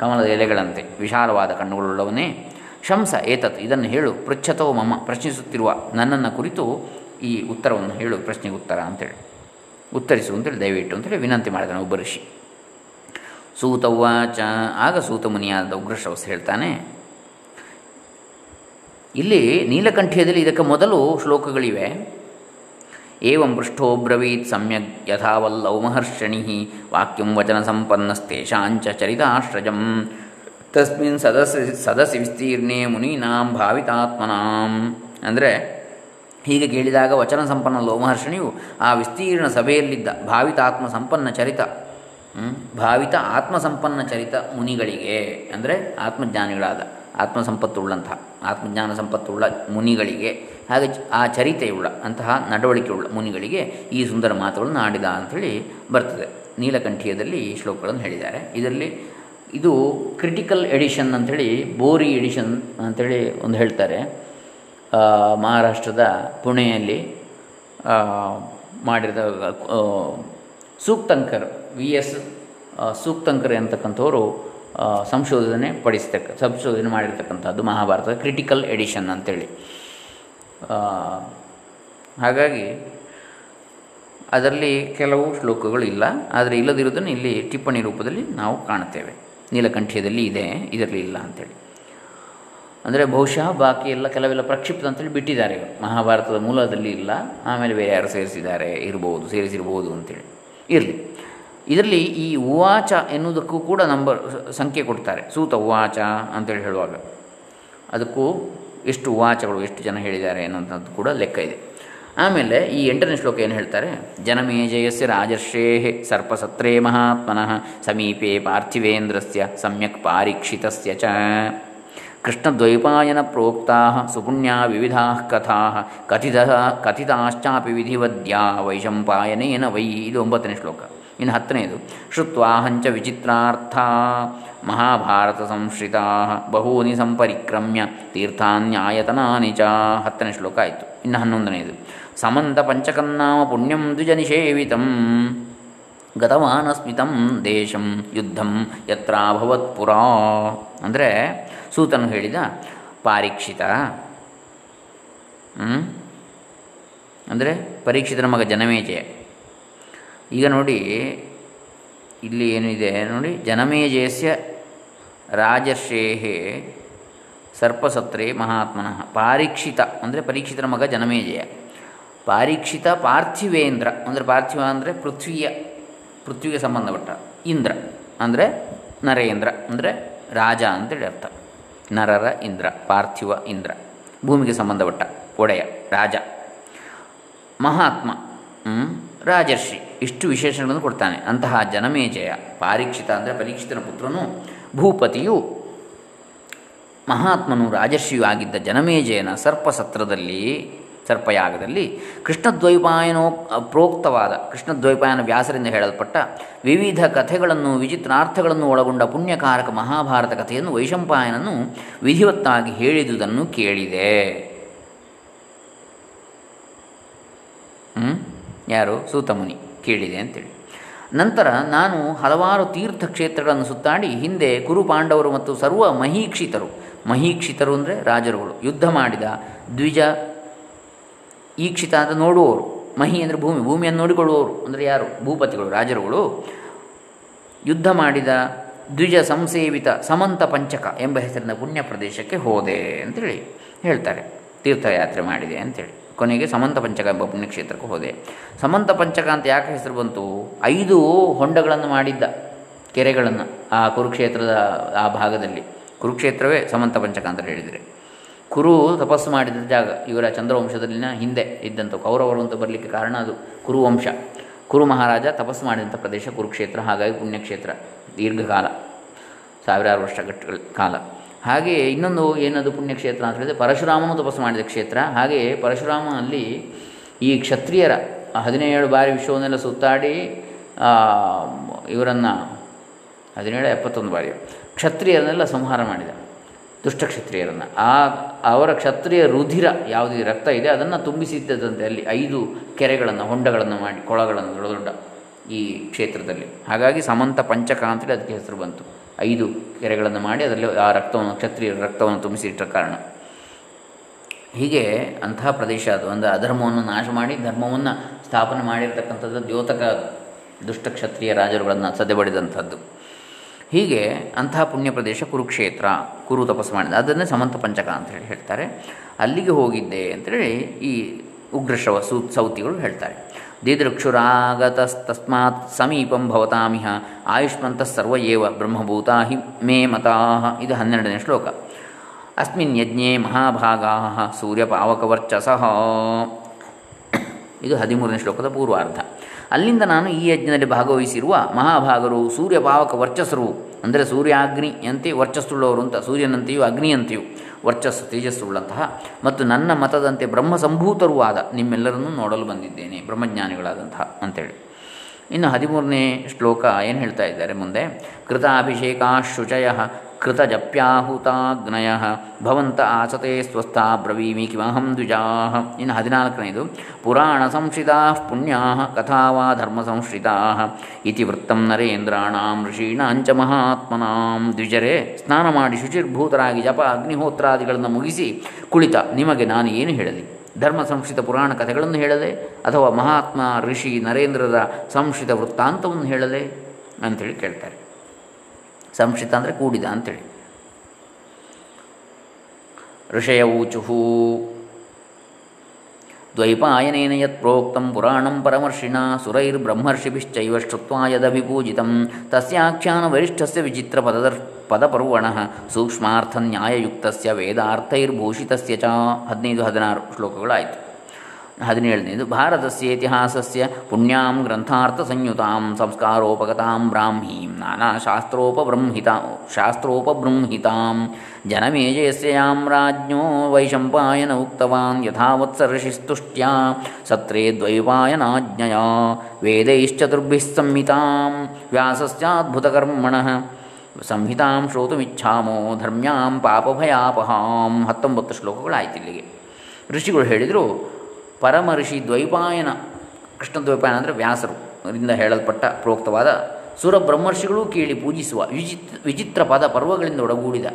ಕಮಲದ ಎಲೆಗಳಂತೆ, ವಿಶಾಲವಾದ ಕಣ್ಣುಗಳುಳ್ಳವನೇ, ಶಂಸ ಏತತ್, ಇದನ್ನು ಹೇಳು, ಪೃಚ್ಛತೋ ಮಮ, ಪ್ರಶ್ನಿಸುತ್ತಿರುವ ನನ್ನನ್ನು ಕುರಿತು ಈ ಉತ್ತರವನ್ನು ಹೇಳು, ಪ್ರಶ್ನೆಗೆ ಉತ್ತರ ಅಂತೇಳಿ. ಉತ್ತರಿಸು ಅಂತೇಳಿ, ದಯವಿಟ್ಟು ಅಂತೇಳಿ ವಿನಂತಿ ಮಾಡಿದನು ಒಬ್ಬ ಋಷಿ. ಸೂತವ್ವಾಚ, ಆಗ ಸೂತ ಮುನಿಯಾದ ಉಗ್ರಶ್ರವಸ್ ಹೇಳ್ತಾನೆ, ಇಲ್ಲಿ ನೀಲಕಂಠ್ಯದಲ್ಲಿ ಇದಕ್ಕೆ ಮೊದಲು ಶ್ಲೋಕಗಳಿವೆ. ಏವಂ ಪೃಷ್ಠೋ ಬ್ರವೀತ್ ಸಮ್ಯಕ್ ಯಥಾವಲ್ಲೌ ಮಹರ್ಷಣಿ ವಾಕ್ಯಂ ವಚನ ಸಂಪನ್ನಸ್ತೇಷಾಂಚ ಚರಿತಾಶ್ರಜಂ. ತಸ್ಮಿನ್ ಸದಸ್ಯ ಸದಸಿ ವಿಸ್ತೀರ್ಣೇ ಮುನೀನಾಂ ಭಾವಿತಾತ್ಮನಾಂ. ಅಂದರೆ ಹೀಗೆ ಕೇಳಿದಾಗ ವಚನ ಸಂಪನ್ನ ಲೋಮಹರ್ಷಣಿಯು ಆ ವಿಸ್ತೀರ್ಣ ಸಭೆಯಲ್ಲಿದ್ದ ಭಾವಿತಾತ್ಮ ಸಂಪನ್ನ ಚರಿತ ಭಾವಿತ ಆತ್ಮ ಸಂಪನ್ನ ಚರಿತ ಮುನಿಗಳಿಗೆ, ಅಂದರೆ ಆತ್ಮಜ್ಞಾನಿಗಳಾದ ಆತ್ಮ ಸಂಪತ್ತುಳ್ಳಂತಹ ಆತ್ಮಜ್ಞಾನ ಸಂಪತ್ತುಳ್ಳ ಮುನಿಗಳಿಗೆ, ಹಾಗೆ ಆ ಚರಿತೆಯುಳ್ಳ, ಅಂತಹ ನಡವಳಿಕೆಯುಳ್ಳ ಮುನಿಗಳಿಗೆ ಈ ಸುಂದರ ಮಾತುಗಳನ್ನು ಆಡಿದ ಅಂಥೇಳಿ ಬರ್ತದೆ. ನೀಲಕಂಠೀಯದಲ್ಲಿ ಈ ಶ್ಲೋಕಗಳನ್ನು ಹೇಳಿದ್ದಾರೆ. ಇದರಲ್ಲಿ ಇದು ಕ್ರಿಟಿಕಲ್ ಎಡಿಷನ್ ಅಂಥೇಳಿ ಬೋರಿ ಎಡಿಷನ್ ಅಂಥೇಳಿ ಒಂದು ಹೇಳ್ತಾರೆ. ಮಹಾರಾಷ್ಟ್ರದ ಪುಣೆಯಲ್ಲಿ ಮಾಡಿದ ಸೂಕ್ತಂಕರ್ ವಿ ಎಸ್ ಸೂಕ್ತಂಕರ್ ಅಂತಕ್ಕಂಥವರು ಸಂಶೋಧನೆ ಪಡಿಸ್ತಕ್ಕ, ಸಂಶೋಧನೆ ಮಾಡಿರ್ತಕ್ಕಂಥದ್ದು ಮಹಾಭಾರತದ ಕ್ರಿಟಿಕಲ್ ಎಡಿಷನ್ ಅಂತೇಳಿ. ಹಾಗಾಗಿ ಅದರಲ್ಲಿ ಕೆಲವು ಶ್ಲೋಕಗಳು ಇಲ್ಲ, ಆದರೆ ಇಲ್ಲದಿರುವುದನ್ನು ಇಲ್ಲಿ ಟಿಪ್ಪಣಿ ರೂಪದಲ್ಲಿ ನಾವು ಕಾಣುತ್ತೇವೆ. ನೀಲಕಂಠ್ಯದಲ್ಲಿ ಇದೆ, ಇದರಲ್ಲಿ ಇಲ್ಲ ಅಂಥೇಳಿ ಅಂದರೆ ಬಹುಶಃ ಬಾಕಿ ಎಲ್ಲ ಕೆಲವೆಲ್ಲ ಪ್ರಕ್ಷಿಪ್ತ ಅಂತೇಳಿ ಬಿಟ್ಟಿದ್ದಾರೆ ಮಹಾಭಾರತದ ಮೂಲದಲ್ಲಿ ಇಲ್ಲ, ಆಮೇಲೆ ಬೇರೆ ಯಾರು ಸೇರಿಸಿದ್ದಾರೆ, ಇರ್ಬೋದು, ಸೇರಿಸಿರ್ಬೋದು ಅಂತೇಳಿ. ಇರಲಿ. ಇದರಲ್ಲಿ ಈ ಉವಾಚ ಎನ್ನುವುದಕ್ಕೂ ಕೂಡ ನಂಬರ್ ಸಂಖ್ಯೆ ಕೊಡ್ತಾರೆ. ಸೂತ ಉವಾಚ ಅಂತೇಳಿ ಹೇಳುವಾಗ. ಅದಕ್ಕೂ ಎಷ್ಟು ಉವಾಚಗಳು, ಎಷ್ಟು ಜನ ಹೇಳಿದ್ದಾರೆ ಅನ್ನೋಂಥದ್ದು ಕೂಡ ಲೆಕ್ಕ ಇದೆ. ಆಮೇಲೆ ಈ ಎಂಟನೇ ಶ್ಲೋಕ ಏನು ಹೇಳ್ತಾರೆ? ಜನಮೇಜಯಸ್ಯ ರಾಜರ್ಷೇ ಸರ್ಪಸತ್ರೇ ಮಹಾತ್ಮನಃ ಸಮೀಪೇ ಪಾರ್ಥಿವೇಂದ್ರಸ್ಯ ಸಮ್ಯಕ್ ಪಾರೀಕ್ಷಿತಸ್ಯ ಚ. ಕೃಷ್ಣದ್ವೈಪಾಯನ ಪ್ರೋಕ್ತಾ ಸುಪುಣ್ಯ ವಿವಿಧಾ ಕಥಾ ಕಥಿತ ಕಥಿತಾಶ್ಚಾಪಿ ವಿಧಿವದ್ಯಾ ವೈಶಂಪಾಯನೇನ ವೈ ಇದು ಒಂಬತ್ತನೇ ಶ್ಲೋಕ ಇನ್ನು ಹತ್ತನೇದು ಶ್ರುತ್ವಾಹಂಚ ವಿಚಿತ್ರಾರ್ಥ ಮಹಾಭಾರತ ಸಂಶ್ರಿತಾ ಬಹೂನಿ ಸಂಪರಿಕ್ರಮ್ಯ ತೀರ್ಥಾನ್ಯಾಯತನಾನಿ ಚ ಹತ್ತನೇ ಶ್ಲೋಕ ಆಯಿತು ಇನ್ನು ಹನ್ನೊಂದನೇದು ಸಮಂತ ಪಂಚಕನ್ನಾಮ ಪುಣ್ಯಂ ದ್ವಿಜನಿಷೇವಿತಂ ಗತವಾನಸ್ಮಿತಂ ದೇಶಂ ಯುದ್ಧಂ ಯತ್ರಾಭವತ್ ಪುರಾ ಅಂದರೆ ಸೂತನು ಹೇಳಿದ, ಪಾರೀಕ್ಷಿತ. ಅಂದರೆ ಪರೀಕ್ಷಿತನ ಮಗ ಜನಮೇಜಯ. ಈಗ ನೋಡಿ, ಇಲ್ಲಿ ಏನಿದೆ ನೋಡಿ, ಜನಮೇಜಯಸ್ಯ ರಾಜರ್ಷೇಹೇ ಸರ್ಪಸತ್ರೇ ಮಹಾತ್ಮನಃ. ಪಾರೀಕ್ಷಿತ ಅಂದರೆ ಪರೀಕ್ಷಿತನ ಮಗ ಜನಮೇಜಯ. ಪಾರೀಕ್ಷಿತ ಪಾರ್ಥಿವೇಂದ್ರ ಅಂದರೆ ಪಾರ್ಥಿವ ಅಂದರೆ ಪೃಥ್ವಿಯ, ಪೃಥ್ವಿಗೆ ಸಂಬಂಧಪಟ್ಟ ಇಂದ್ರ ಅಂದರೆ ನರೇಂದ್ರ ಅಂದರೆ ರಾಜ ಅಂತೇಳಿ ಅರ್ಥ. ನರರ ಇಂದ್ರ, ಪಾರ್ಥಿವ ಇಂದ್ರ, ಭೂಮಿಗೆ ಸಂಬಂಧಪಟ್ಟ ಒಡೆಯ, ರಾಜ, ಮಹಾತ್ಮ ರಾಜರ್ಷಿ, ಇಷ್ಟು ವಿಶೇಷಗಳನ್ನು ಕೊಡ್ತಾನೆ. ಅಂತಹ ಜನಮೇಜಯ, ಪರೀಕ್ಷಿತ ಅಂದರೆ ಪರೀಕ್ಷಿತನ ಪುತ್ರನು ಭೂಪತಿಯು ಮಹಾತ್ಮನು ರಾಜರ್ಷಿಯು ಆಗಿದ್ದ ಜನಮೇಜಯನ ಸರ್ಪಸತ್ರದಲ್ಲಿ ಸರ್ಪಯಾಗದಲ್ಲಿ ಕೃಷ್ಣದ್ವೈಪಾಯನೋ ಪ್ರೋಕ್ತವಾದ ಕೃಷ್ಣದ್ವೈಪಾಯನ ವ್ಯಾಸರಿಂದ ಹೇಳಲ್ಪಟ್ಟ ವಿವಿಧ ಕಥೆಗಳನ್ನು, ವಿಚಿತ್ರಾರ್ಥಗಳನ್ನು ಒಳಗೊಂಡ ಪುಣ್ಯಕಾರಕ ಮಹಾಭಾರತ ಕಥೆಯನ್ನು ವೈಶಂಪಾಯನನ್ನು ವಿಧಿವತ್ತಾಗಿ ಹೇಳಿದುದನ್ನು ಕೇಳಿದೆ. ಯಾರು? ಸೂತಮುನಿ ಕೇಳಿದೆ ಅಂತೇಳಿ. ನಂತರ ನಾನು ಹಲವಾರು ತೀರ್ಥಕ್ಷೇತ್ರಗಳನ್ನು ಸುತ್ತಾಡಿ ಹಿಂದೆ ಕುರು ಪಾಂಡವರು ಮತ್ತು ಸರ್ವ ಮಹೀಕ್ಷಿತರು ಮಹೀಕ್ಷಿತರು ಅಂದರೆ ರಾಜರುಗಳು ಯುದ್ಧ ಮಾಡಿದ ದ್ವಿಜ ಈಕ್ಷಿತ ಅಂತ ನೋಡುವವರು. ಮಹಿ ಅಂದರೆ ಭೂಮಿ, ಭೂಮಿಯನ್ನು ನೋಡಿಕೊಳ್ಳುವವರು. ಅಂದರೆ ಯಾರು? ಭೂಪತಿಗಳು, ರಾಜರುಗಳು. ಯುದ್ಧ ಮಾಡಿದ ದ್ವಿಜ ಸಂಸೇವಿತ ಸಮಂತ ಪಂಚಕ ಎಂಬ ಹೆಸರಿನ ಪುಣ್ಯ ಪ್ರದೇಶಕ್ಕೆ ಹೋದೆ ಅಂತೇಳಿ ಹೇಳ್ತಾರೆ. ತೀರ್ಥಯಾತ್ರೆ ಮಾಡಿದೆ ಅಂತೇಳಿ. ಕೊನೆಗೆ ಸಮಂತ ಪಂಚಕ ಎಂಬ ಪುಣ್ಯಕ್ಷೇತ್ರಕ್ಕೆ ಹೋದೆ. ಸಮಂತ ಪಂಚಕ ಅಂತ ಯಾಕೆ ಹೆಸರು ಬಂತು? ಐದು ಹೊಂಡಗಳನ್ನು ಮಾಡಿದ್ದ ಕೆರೆಗಳನ್ನು ಆ ಕುರುಕ್ಷೇತ್ರದ ಆ ಭಾಗದಲ್ಲಿ. ಕುರುಕ್ಷೇತ್ರವೇ ಸಮಂತ ಪಂಚಕ ಅಂತ ಹೇಳಿದರೆ. ಕುರು ತಪಸ್ಸು ಮಾಡಿದ ಜಾಗ, ಇವರ ಚಂದ್ರವಂಶದಲ್ಲಿನ ಹಿಂದೆ ಇದ್ದಂಥ ಕೌರವರು ಅಂತ ಬರಲಿಕ್ಕೆ ಕಾರಣ ಅದು ಕುರುವಂಶ. ಕುರು ಮಹಾರಾಜ ತಪಸ್ಸು ಮಾಡಿದಂಥ ಪ್ರದೇಶ ಕುರುಕ್ಷೇತ್ರ, ಹಾಗಾಗಿ ಪುಣ್ಯಕ್ಷೇತ್ರ, ದೀರ್ಘಕಾಲ, ಸಾವಿರಾರು ವರ್ಷಗಳ ಕಾಲ. ಹಾಗೆ ಇನ್ನೊಂದು ಏನದು ಪುಣ್ಯಕ್ಷೇತ್ರ ಅಂತ ಹೇಳಿದರೆ ಪರಶುರಾಮನು ತಪಸ್ಸು ಮಾಡಿದ ಕ್ಷೇತ್ರ. ಹಾಗೆ ಪರಶುರಾಮನಲ್ಲಿ ಈ ಕ್ಷತ್ರಿಯರ ಹದಿನೇಳು ಬಾರಿ ವಿಶ್ವವನ್ನೆಲ್ಲ ಸುತ್ತಾಡಿ ಇವರನ್ನು ಹದಿನೇಳು ಎಪ್ಪತ್ತೊಂದು ಬಾರಿ ಕ್ಷತ್ರಿಯರನ್ನೆಲ್ಲ ಸಂಹಾರ ಮಾಡಿದ. ದುಷ್ಟಕ್ಷತ್ರಿಯರನ್ನು. ಆ ಅವರ ಕ್ಷತ್ರಿಯ ರುಧಿರ ಯಾವುದೇ ರಕ್ತ ಇದೆ, ಅದನ್ನು ತುಂಬಿಸಿದ್ದದಂತೆ ಅಲ್ಲಿ ಐದು ಕೆರೆಗಳನ್ನು, ಹೊಂಡಗಳನ್ನು ಮಾಡಿ, ಕೊಳಗಳನ್ನು ದೊಡ್ಡ ದೊಡ್ಡ ಈ ಕ್ಷೇತ್ರದಲ್ಲಿ. ಹಾಗಾಗಿ ಸಮಂತ ಪಂಚಕ ಅಂತೇಳಿ ಅದಕ್ಕೆ ಹೆಸರು ಬಂತು. ಐದು ಕೆರೆಗಳನ್ನು ಮಾಡಿ ಅದರಲ್ಲಿ ಆ ರಕ್ತವನ್ನು, ಕ್ಷತ್ರಿಯರ ರಕ್ತವನ್ನು ತುಂಬಿಸಿಟ್ಟ ಕಾರಣ. ಹೀಗೆ ಅಂತಹ ಪ್ರದೇಶ ಅದು. ಅಂದರೆ ಅಧರ್ಮವನ್ನು ನಾಶ ಮಾಡಿ, ಧರ್ಮವನ್ನು ಸ್ಥಾಪನೆ ಮಾಡಿರ್ತಕ್ಕಂಥದ್ದು ದ್ಯೋತಕ ದುಷ್ಟ ಕ್ಷತ್ರಿಯ ರಾಜರುಗಳನ್ನು ಸದೆಬಡಿದಂಥದ್ದು. ಹೀಗೆ ಅಂತಹ ಪುಣ್ಯ ಪ್ರದೇಶ ಕುರುಕ್ಷೇತ್ರ, ಕುರು ತಪಸ್ಸು ಮಾಡಿದ. ಅದನ್ನೇ ಸಮಂತ ಪಂಚಕ ಅಂತ ಹೇಳಿ ಹೇಳ್ತಾರೆ. ಅಲ್ಲಿಗೆ ಹೋಗಿದ್ದೆ ಅಂತೇಳಿ ಈ ಉಗ್ರಶ್ರವ ಸೂ, ಸೌತಿಗಳು ಹೇಳ್ತಾರೆ. ದಿದೃಕ್ಷುರಾಗತಸ್ತಸ್ಮಾತ್ ಸಮೀಪಂ ಭವತಾಮಿಹ, ಆಯುಷ್ಮಂತ ಸರ್ವ ಏವ ಬ್ರಹ್ಮಭೂತ ಹಿ ಮೇ ಮತಾ ಇದು ಹನ್ನೆರಡನೇ ಶ್ಲೋಕ. ಅಸ್ಮಿನ್ ಯಜ್ಞೆ ಮಹಾಭಾಗಾ ಸೂರ್ಯಪಾವಕವರ್ಚಸಃ. ಇದು ಹದಿಮೂರನೇ ಶ್ಲೋಕದ ಪೂರ್ವಾರ್ಧ. ಅಲ್ಲಿಂದ ನಾನು ಈ ಯಜ್ಞದಲ್ಲಿ ಭಾಗವಹಿಸಿರುವ ಮಹಾಭಾಗರು ಸೂರ್ಯಭಾವಕ ವರ್ಚಸ್ಸರು. ಅಂದರೆ ಸೂರ್ಯಾಗ್ನಿಯಂತೆ ವರ್ಚಸ್ಸುಳ್ಳವರು ಅಂತ, ಸೂರ್ಯನಂತೆಯೂ ಅಗ್ನಿಯಂತೆಯೂ ವರ್ಚಸ್ಸು ತೇಜಸ್ಸುಳ್ಳಂತಹ ಮತ್ತು ನನ್ನ ಮತದಂತೆ ಬ್ರಹ್ಮ ಸಂಭೂತರೂ ಆದ ನಿಮ್ಮೆಲ್ಲರನ್ನೂ ನೋಡಲು ಬಂದಿದ್ದೇನೆ, ಬ್ರಹ್ಮಜ್ಞಾನಿಗಳಾದಂತಹ ಅಂತೇಳಿ. ಇನ್ನು ಹದಿಮೂರನೇ ಶ್ಲೋಕ ಏನು ಹೇಳ್ತಾ ಇದ್ದಾರೆ ಮುಂದೆ? ಕೃತಾಭಿಷೇಕಾ ಕೃತಜಪ್ಯಾಹುತಾಗ್ನಯ. ಭವಂತ ಆಸತೆ ಸ್ವಸ್ಥ ಬ್ರವೀಮಿ ಕಿಮಹಂ ದ್ವಿಜಾ. ಇನ್ನು ಹದಿನಾಲ್ಕನೇದು, ಪುರಾಣ ಸಂಶ್ರಿತಾ ಪುಣ್ಯಾ ಕಥಾವಾ ಧರ್ಮ ಸಂಶ್ರಿತಾ. ಇತಿ ವೃತ್ತಂ ನರೇಂದ್ರಾಣಾಂ ಋಷೀಣಾಂಚ ಮಹಾತ್ಮನಾಂ. ದ್ವಿಜರೇ, ಸ್ನಾನ ಮಾಡಿ ಶುಚಿರ್ಭೂತರಾಗಿ ಜಪ ಅಗ್ನಿಹೋತ್ರಾದಿಗಳನ್ನು ಮುಗಿಸಿ ಕುಳಿತ, ನಿಮಗೆ ನಾನು ಏನು ಹೇಳಲಿ? ಧರ್ಮ ಸಂಶ್ರಿತ ಪುರಾಣ ಕಥೆಗಳನ್ನು ಹೇಳದೆ ಅಥವಾ ಮಹಾತ್ಮ ಋಷಿ ನರೇಂದ್ರರ ಸಂಶ್ರಿತ ವೃತ್ತಾಂತವನ್ನು ಹೇಳದೆ? ಅಂಥೇಳಿ ಕೇಳ್ತಾರೆ. ಸಂಶ್ರಿತ ಅಂದರೆ ಕೂಡಿದ ಅಂಥೇಳಿ ಋಷಯ ಊಚುಹು. ದ್ವೈಪಾಯನೇನ ಯತ್ ಪ್ರೋಕ್ತಂ ಪುರಾಣಂ ಪರಮರ್ಷಿಣ ಸುರೈರ್ಬ್ರಹ್ಮರ್ಷಿಭಿಶ್ಚೈವ ಶ್ರುತ್ವಾ ಯದಭಿಪೂಜಿತಂ. ತಸ್ಯಾಖ್ಯಾನ ವರಿಷ್ಠಸ್ಯ ವಿಚಿತ್ರ ಪದದರ್ ಪದಪರ್ವಣಃ ಸೂಕ್ಷ್ಮಾರ್ಥನ್ಯಾಯಯುಕ್ತಸ್ಯ ವೇದಾರ್ಥೈರ್ಭೂಷಿತಸ್ಯ ಚ. ಹದಿನೈದು ಹದಿನಾರು ಶ್ಲೋಕಗಳಾಯಿತು. ಹದಿನೇಳನೇದು ಭಾರತಸ್ಯ ಇತಿಹಾಸಸ್ಯ ಪುಣ್ಯಾಂ ಗ್ರಂಥಾರ್ಥ ಸಂಯುತಾಂ ಸಂಸ್ಕಾರೋಪಗತಾಂ ಬ್ರಾಹ್ಮೀಂ ನಾನಾ ಶಾಸ್ತ್ರೋಪಬೃಂಹಿತಾ ಶಾಸ್ತ್ರೋಪಬೃಂಹಿತಾಂ ಜನಮೇಜಯಸ್ಯ ಯಾಂ ರಾಜ್ಞೋ ವೈಶಂಪಾಯನ ಉಕ್ತವಾನ್ ಯಥಾವತ್ ಋಷಿಸ್ತುಷ್ಟ್ಯಾ ಸತ್ರೇ ದ್ವೈಪಾಯನಾಜ್ಞಯಾ ವೇದೈಶ್ಚತುರ್ಭಿಃ ಸಂಹಿತಾಂ ವ್ಯಾಸಸ್ಯಾದ್ಭುತಕರ್ಮಣಃ ಸಂಹಿತಾಂ ಶ್ರೋತುಮಿಚ್ಛಾಮೋ ಧರ್ಮ್ಯಾಂ ಪಾಪಭಯಾಪಹಾಂ ಹತ್ತೊಂಬತ್ತು ಶ್ಲೋಕಗಳಾಯ್ತು ಇಲ್ಲಿಗೆ ಋಷಿಗಳು ಹೇಳಿದರು ಪರಮ ದ್ವೈಪಾಯನ, ಕೃಷ್ಣ ದ್ವೈಪಾಯನ ಅಂದರೆ ವ್ಯಾಸರು ರಿಂದ ಹೇಳಲ್ಪಟ್ಟ ಪ್ರೋಕ್ತವಾದ ಸುರ ಬ್ರಹ್ಮರ್ಷಿಗಳೂ ಕೇಳಿ ಪೂಜಿಸುವ ವಿಚಿತ್ ವಿಚಿತ್ರ ಪದ ಪರ್ವಗಳಿಂದ ಒಡಗೂಡಿದ.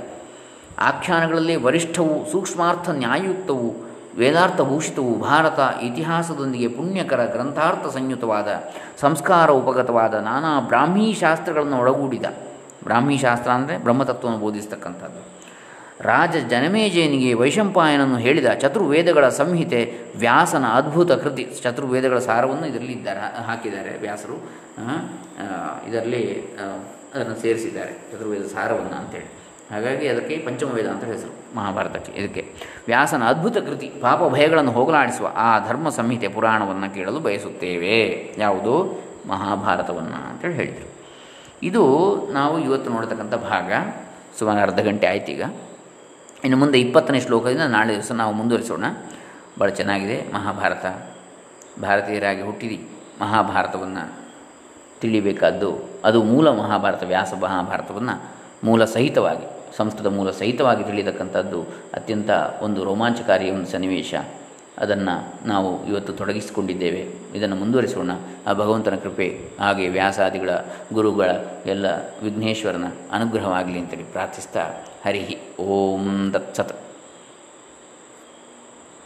ಆಖ್ಯಾನಗಳಲ್ಲಿ ವರಿಷ್ಠವು, ಸೂಕ್ಷ್ಮಾರ್ಥ ನ್ಯಾಯಯುಕ್ತವು ವೇದಾರ್ಥಭೂಷಿತವು ಭಾರತ ಇತಿಹಾಸದೊಂದಿಗೆ ಪುಣ್ಯಕರ ಗ್ರಂಥಾರ್ಥ ಸಂಯುತವಾದ, ಸಂಸ್ಕಾರ ಉಪಗತವಾದ ನಾನಾ ಬ್ರಾಹ್ಮೀ ಶಾಸ್ತ್ರಗಳನ್ನು ಒಳಗೂಡಿದ ಬ್ರಾಹ್ಮೀ ಶಾಸ್ತ್ರ ಅಂದರೆ ಬ್ರಹ್ಮತತ್ವವನ್ನು ಬೋಧಿಸ್ತಕ್ಕಂಥದ್ದು. ರಾಜ ಜನಮೇಜಯನಿಗೆ ವೈಶಂಪಾಯನನ್ನು ಹೇಳಿದ ಚತುರ್ವೇದಗಳ ಸಂಹಿತೆ ವ್ಯಾಸನ ಅದ್ಭುತ ಕೃತಿ. ಚತುರ್ವೇದಗಳ ಸಾರವನ್ನು ಇದರಲ್ಲಿ ಇದ್ದಾರೆ, ಹಾಕಿದ್ದಾರೆ ವ್ಯಾಸರು. ಇದರಲ್ಲಿ ಅದನ್ನು ಸೇರಿಸಿದ್ದಾರೆ ಚತುರ್ವೇದ ಸಾರವನ್ನು ಅಂತೇಳಿ. ಹಾಗಾಗಿ ಅದಕ್ಕೆ ಪಂಚಮ ವೇದ ಅಂತ ಹೆಸರು ಮಹಾಭಾರತಕ್ಕೆ. ಇದಕ್ಕೆ ವ್ಯಾಸನ ಅದ್ಭುತ ಕೃತಿ, ಪಾಪ ಭಯಗಳನ್ನು ಹೋಗಲಾಡಿಸುವ ಆ ಧರ್ಮ ಸಂಹಿತೆ ಪುರಾಣವನ್ನು ಕೇಳಲು ಬಯಸುತ್ತೇವೆ. ಯಾವುದು? ಮಹಾಭಾರತವನ್ನು ಅಂತೇಳಿ ಹೇಳಿದರು. ಇದು ನಾವು ಇವತ್ತು ನೋಡತಕ್ಕಂಥ ಭಾಗ. ಸುಮಾರು ಅರ್ಧ ಗಂಟೆ ಆಯ್ತು ಈಗ ಇನ್ನು ಮುಂದೆ ಇಪ್ಪತ್ತನೇ ಶ್ಲೋಕದಿಂದ ನಾಳೆ ದಿವಸ ನಾವು ಮುಂದುವರಿಸೋಣ. ಭಾಳ ಚೆನ್ನಾಗಿದೆ ಮಹಾಭಾರತ. ಭಾರತೀಯರಾಗಿ ಹುಟ್ಟಿದಿ ಮಹಾಭಾರತವನ್ನು ತಿಳಿಬೇಕಾದ್ದು ಅದು ಮೂಲ ಮಹಾಭಾರತ, ವ್ಯಾಸ ಮಹಾಭಾರತವನ್ನು ಮೂಲ ಸಹಿತವಾಗಿ, ಸಂಸ್ಕೃತ ಮೂಲ ಸಹಿತವಾಗಿ ತಿಳಿಯತಕ್ಕಂಥದ್ದು ಅತ್ಯಂತ ಒಂದು ರೋಮಾಂಚಕಾರಿ ಒಂದು ಸನ್ನಿವೇಶ. ಅದನ್ನು ನಾವು ಇವತ್ತು ತೊಡಗಿಸಿಕೊಂಡಿದ್ದೇವೆ. ಇದನ್ನು ಮುಂದುವರಿಸೋಣ. ಆ ಭಗವಂತನ ಕೃಪೆ, ಹಾಗೆ ವ್ಯಾಸಾದಿಗಳ, ಗುರುಗಳ, ಎಲ್ಲ ವಿಘ್ನೇಶ್ವರನ ಅನುಗ್ರಹವಾಗಲಿ ಅಂತೇಳಿ ಪ್ರಾರ್ಥಿಸ್ತಾ ಹರಿ ಓಂ ತತ್ಸತ್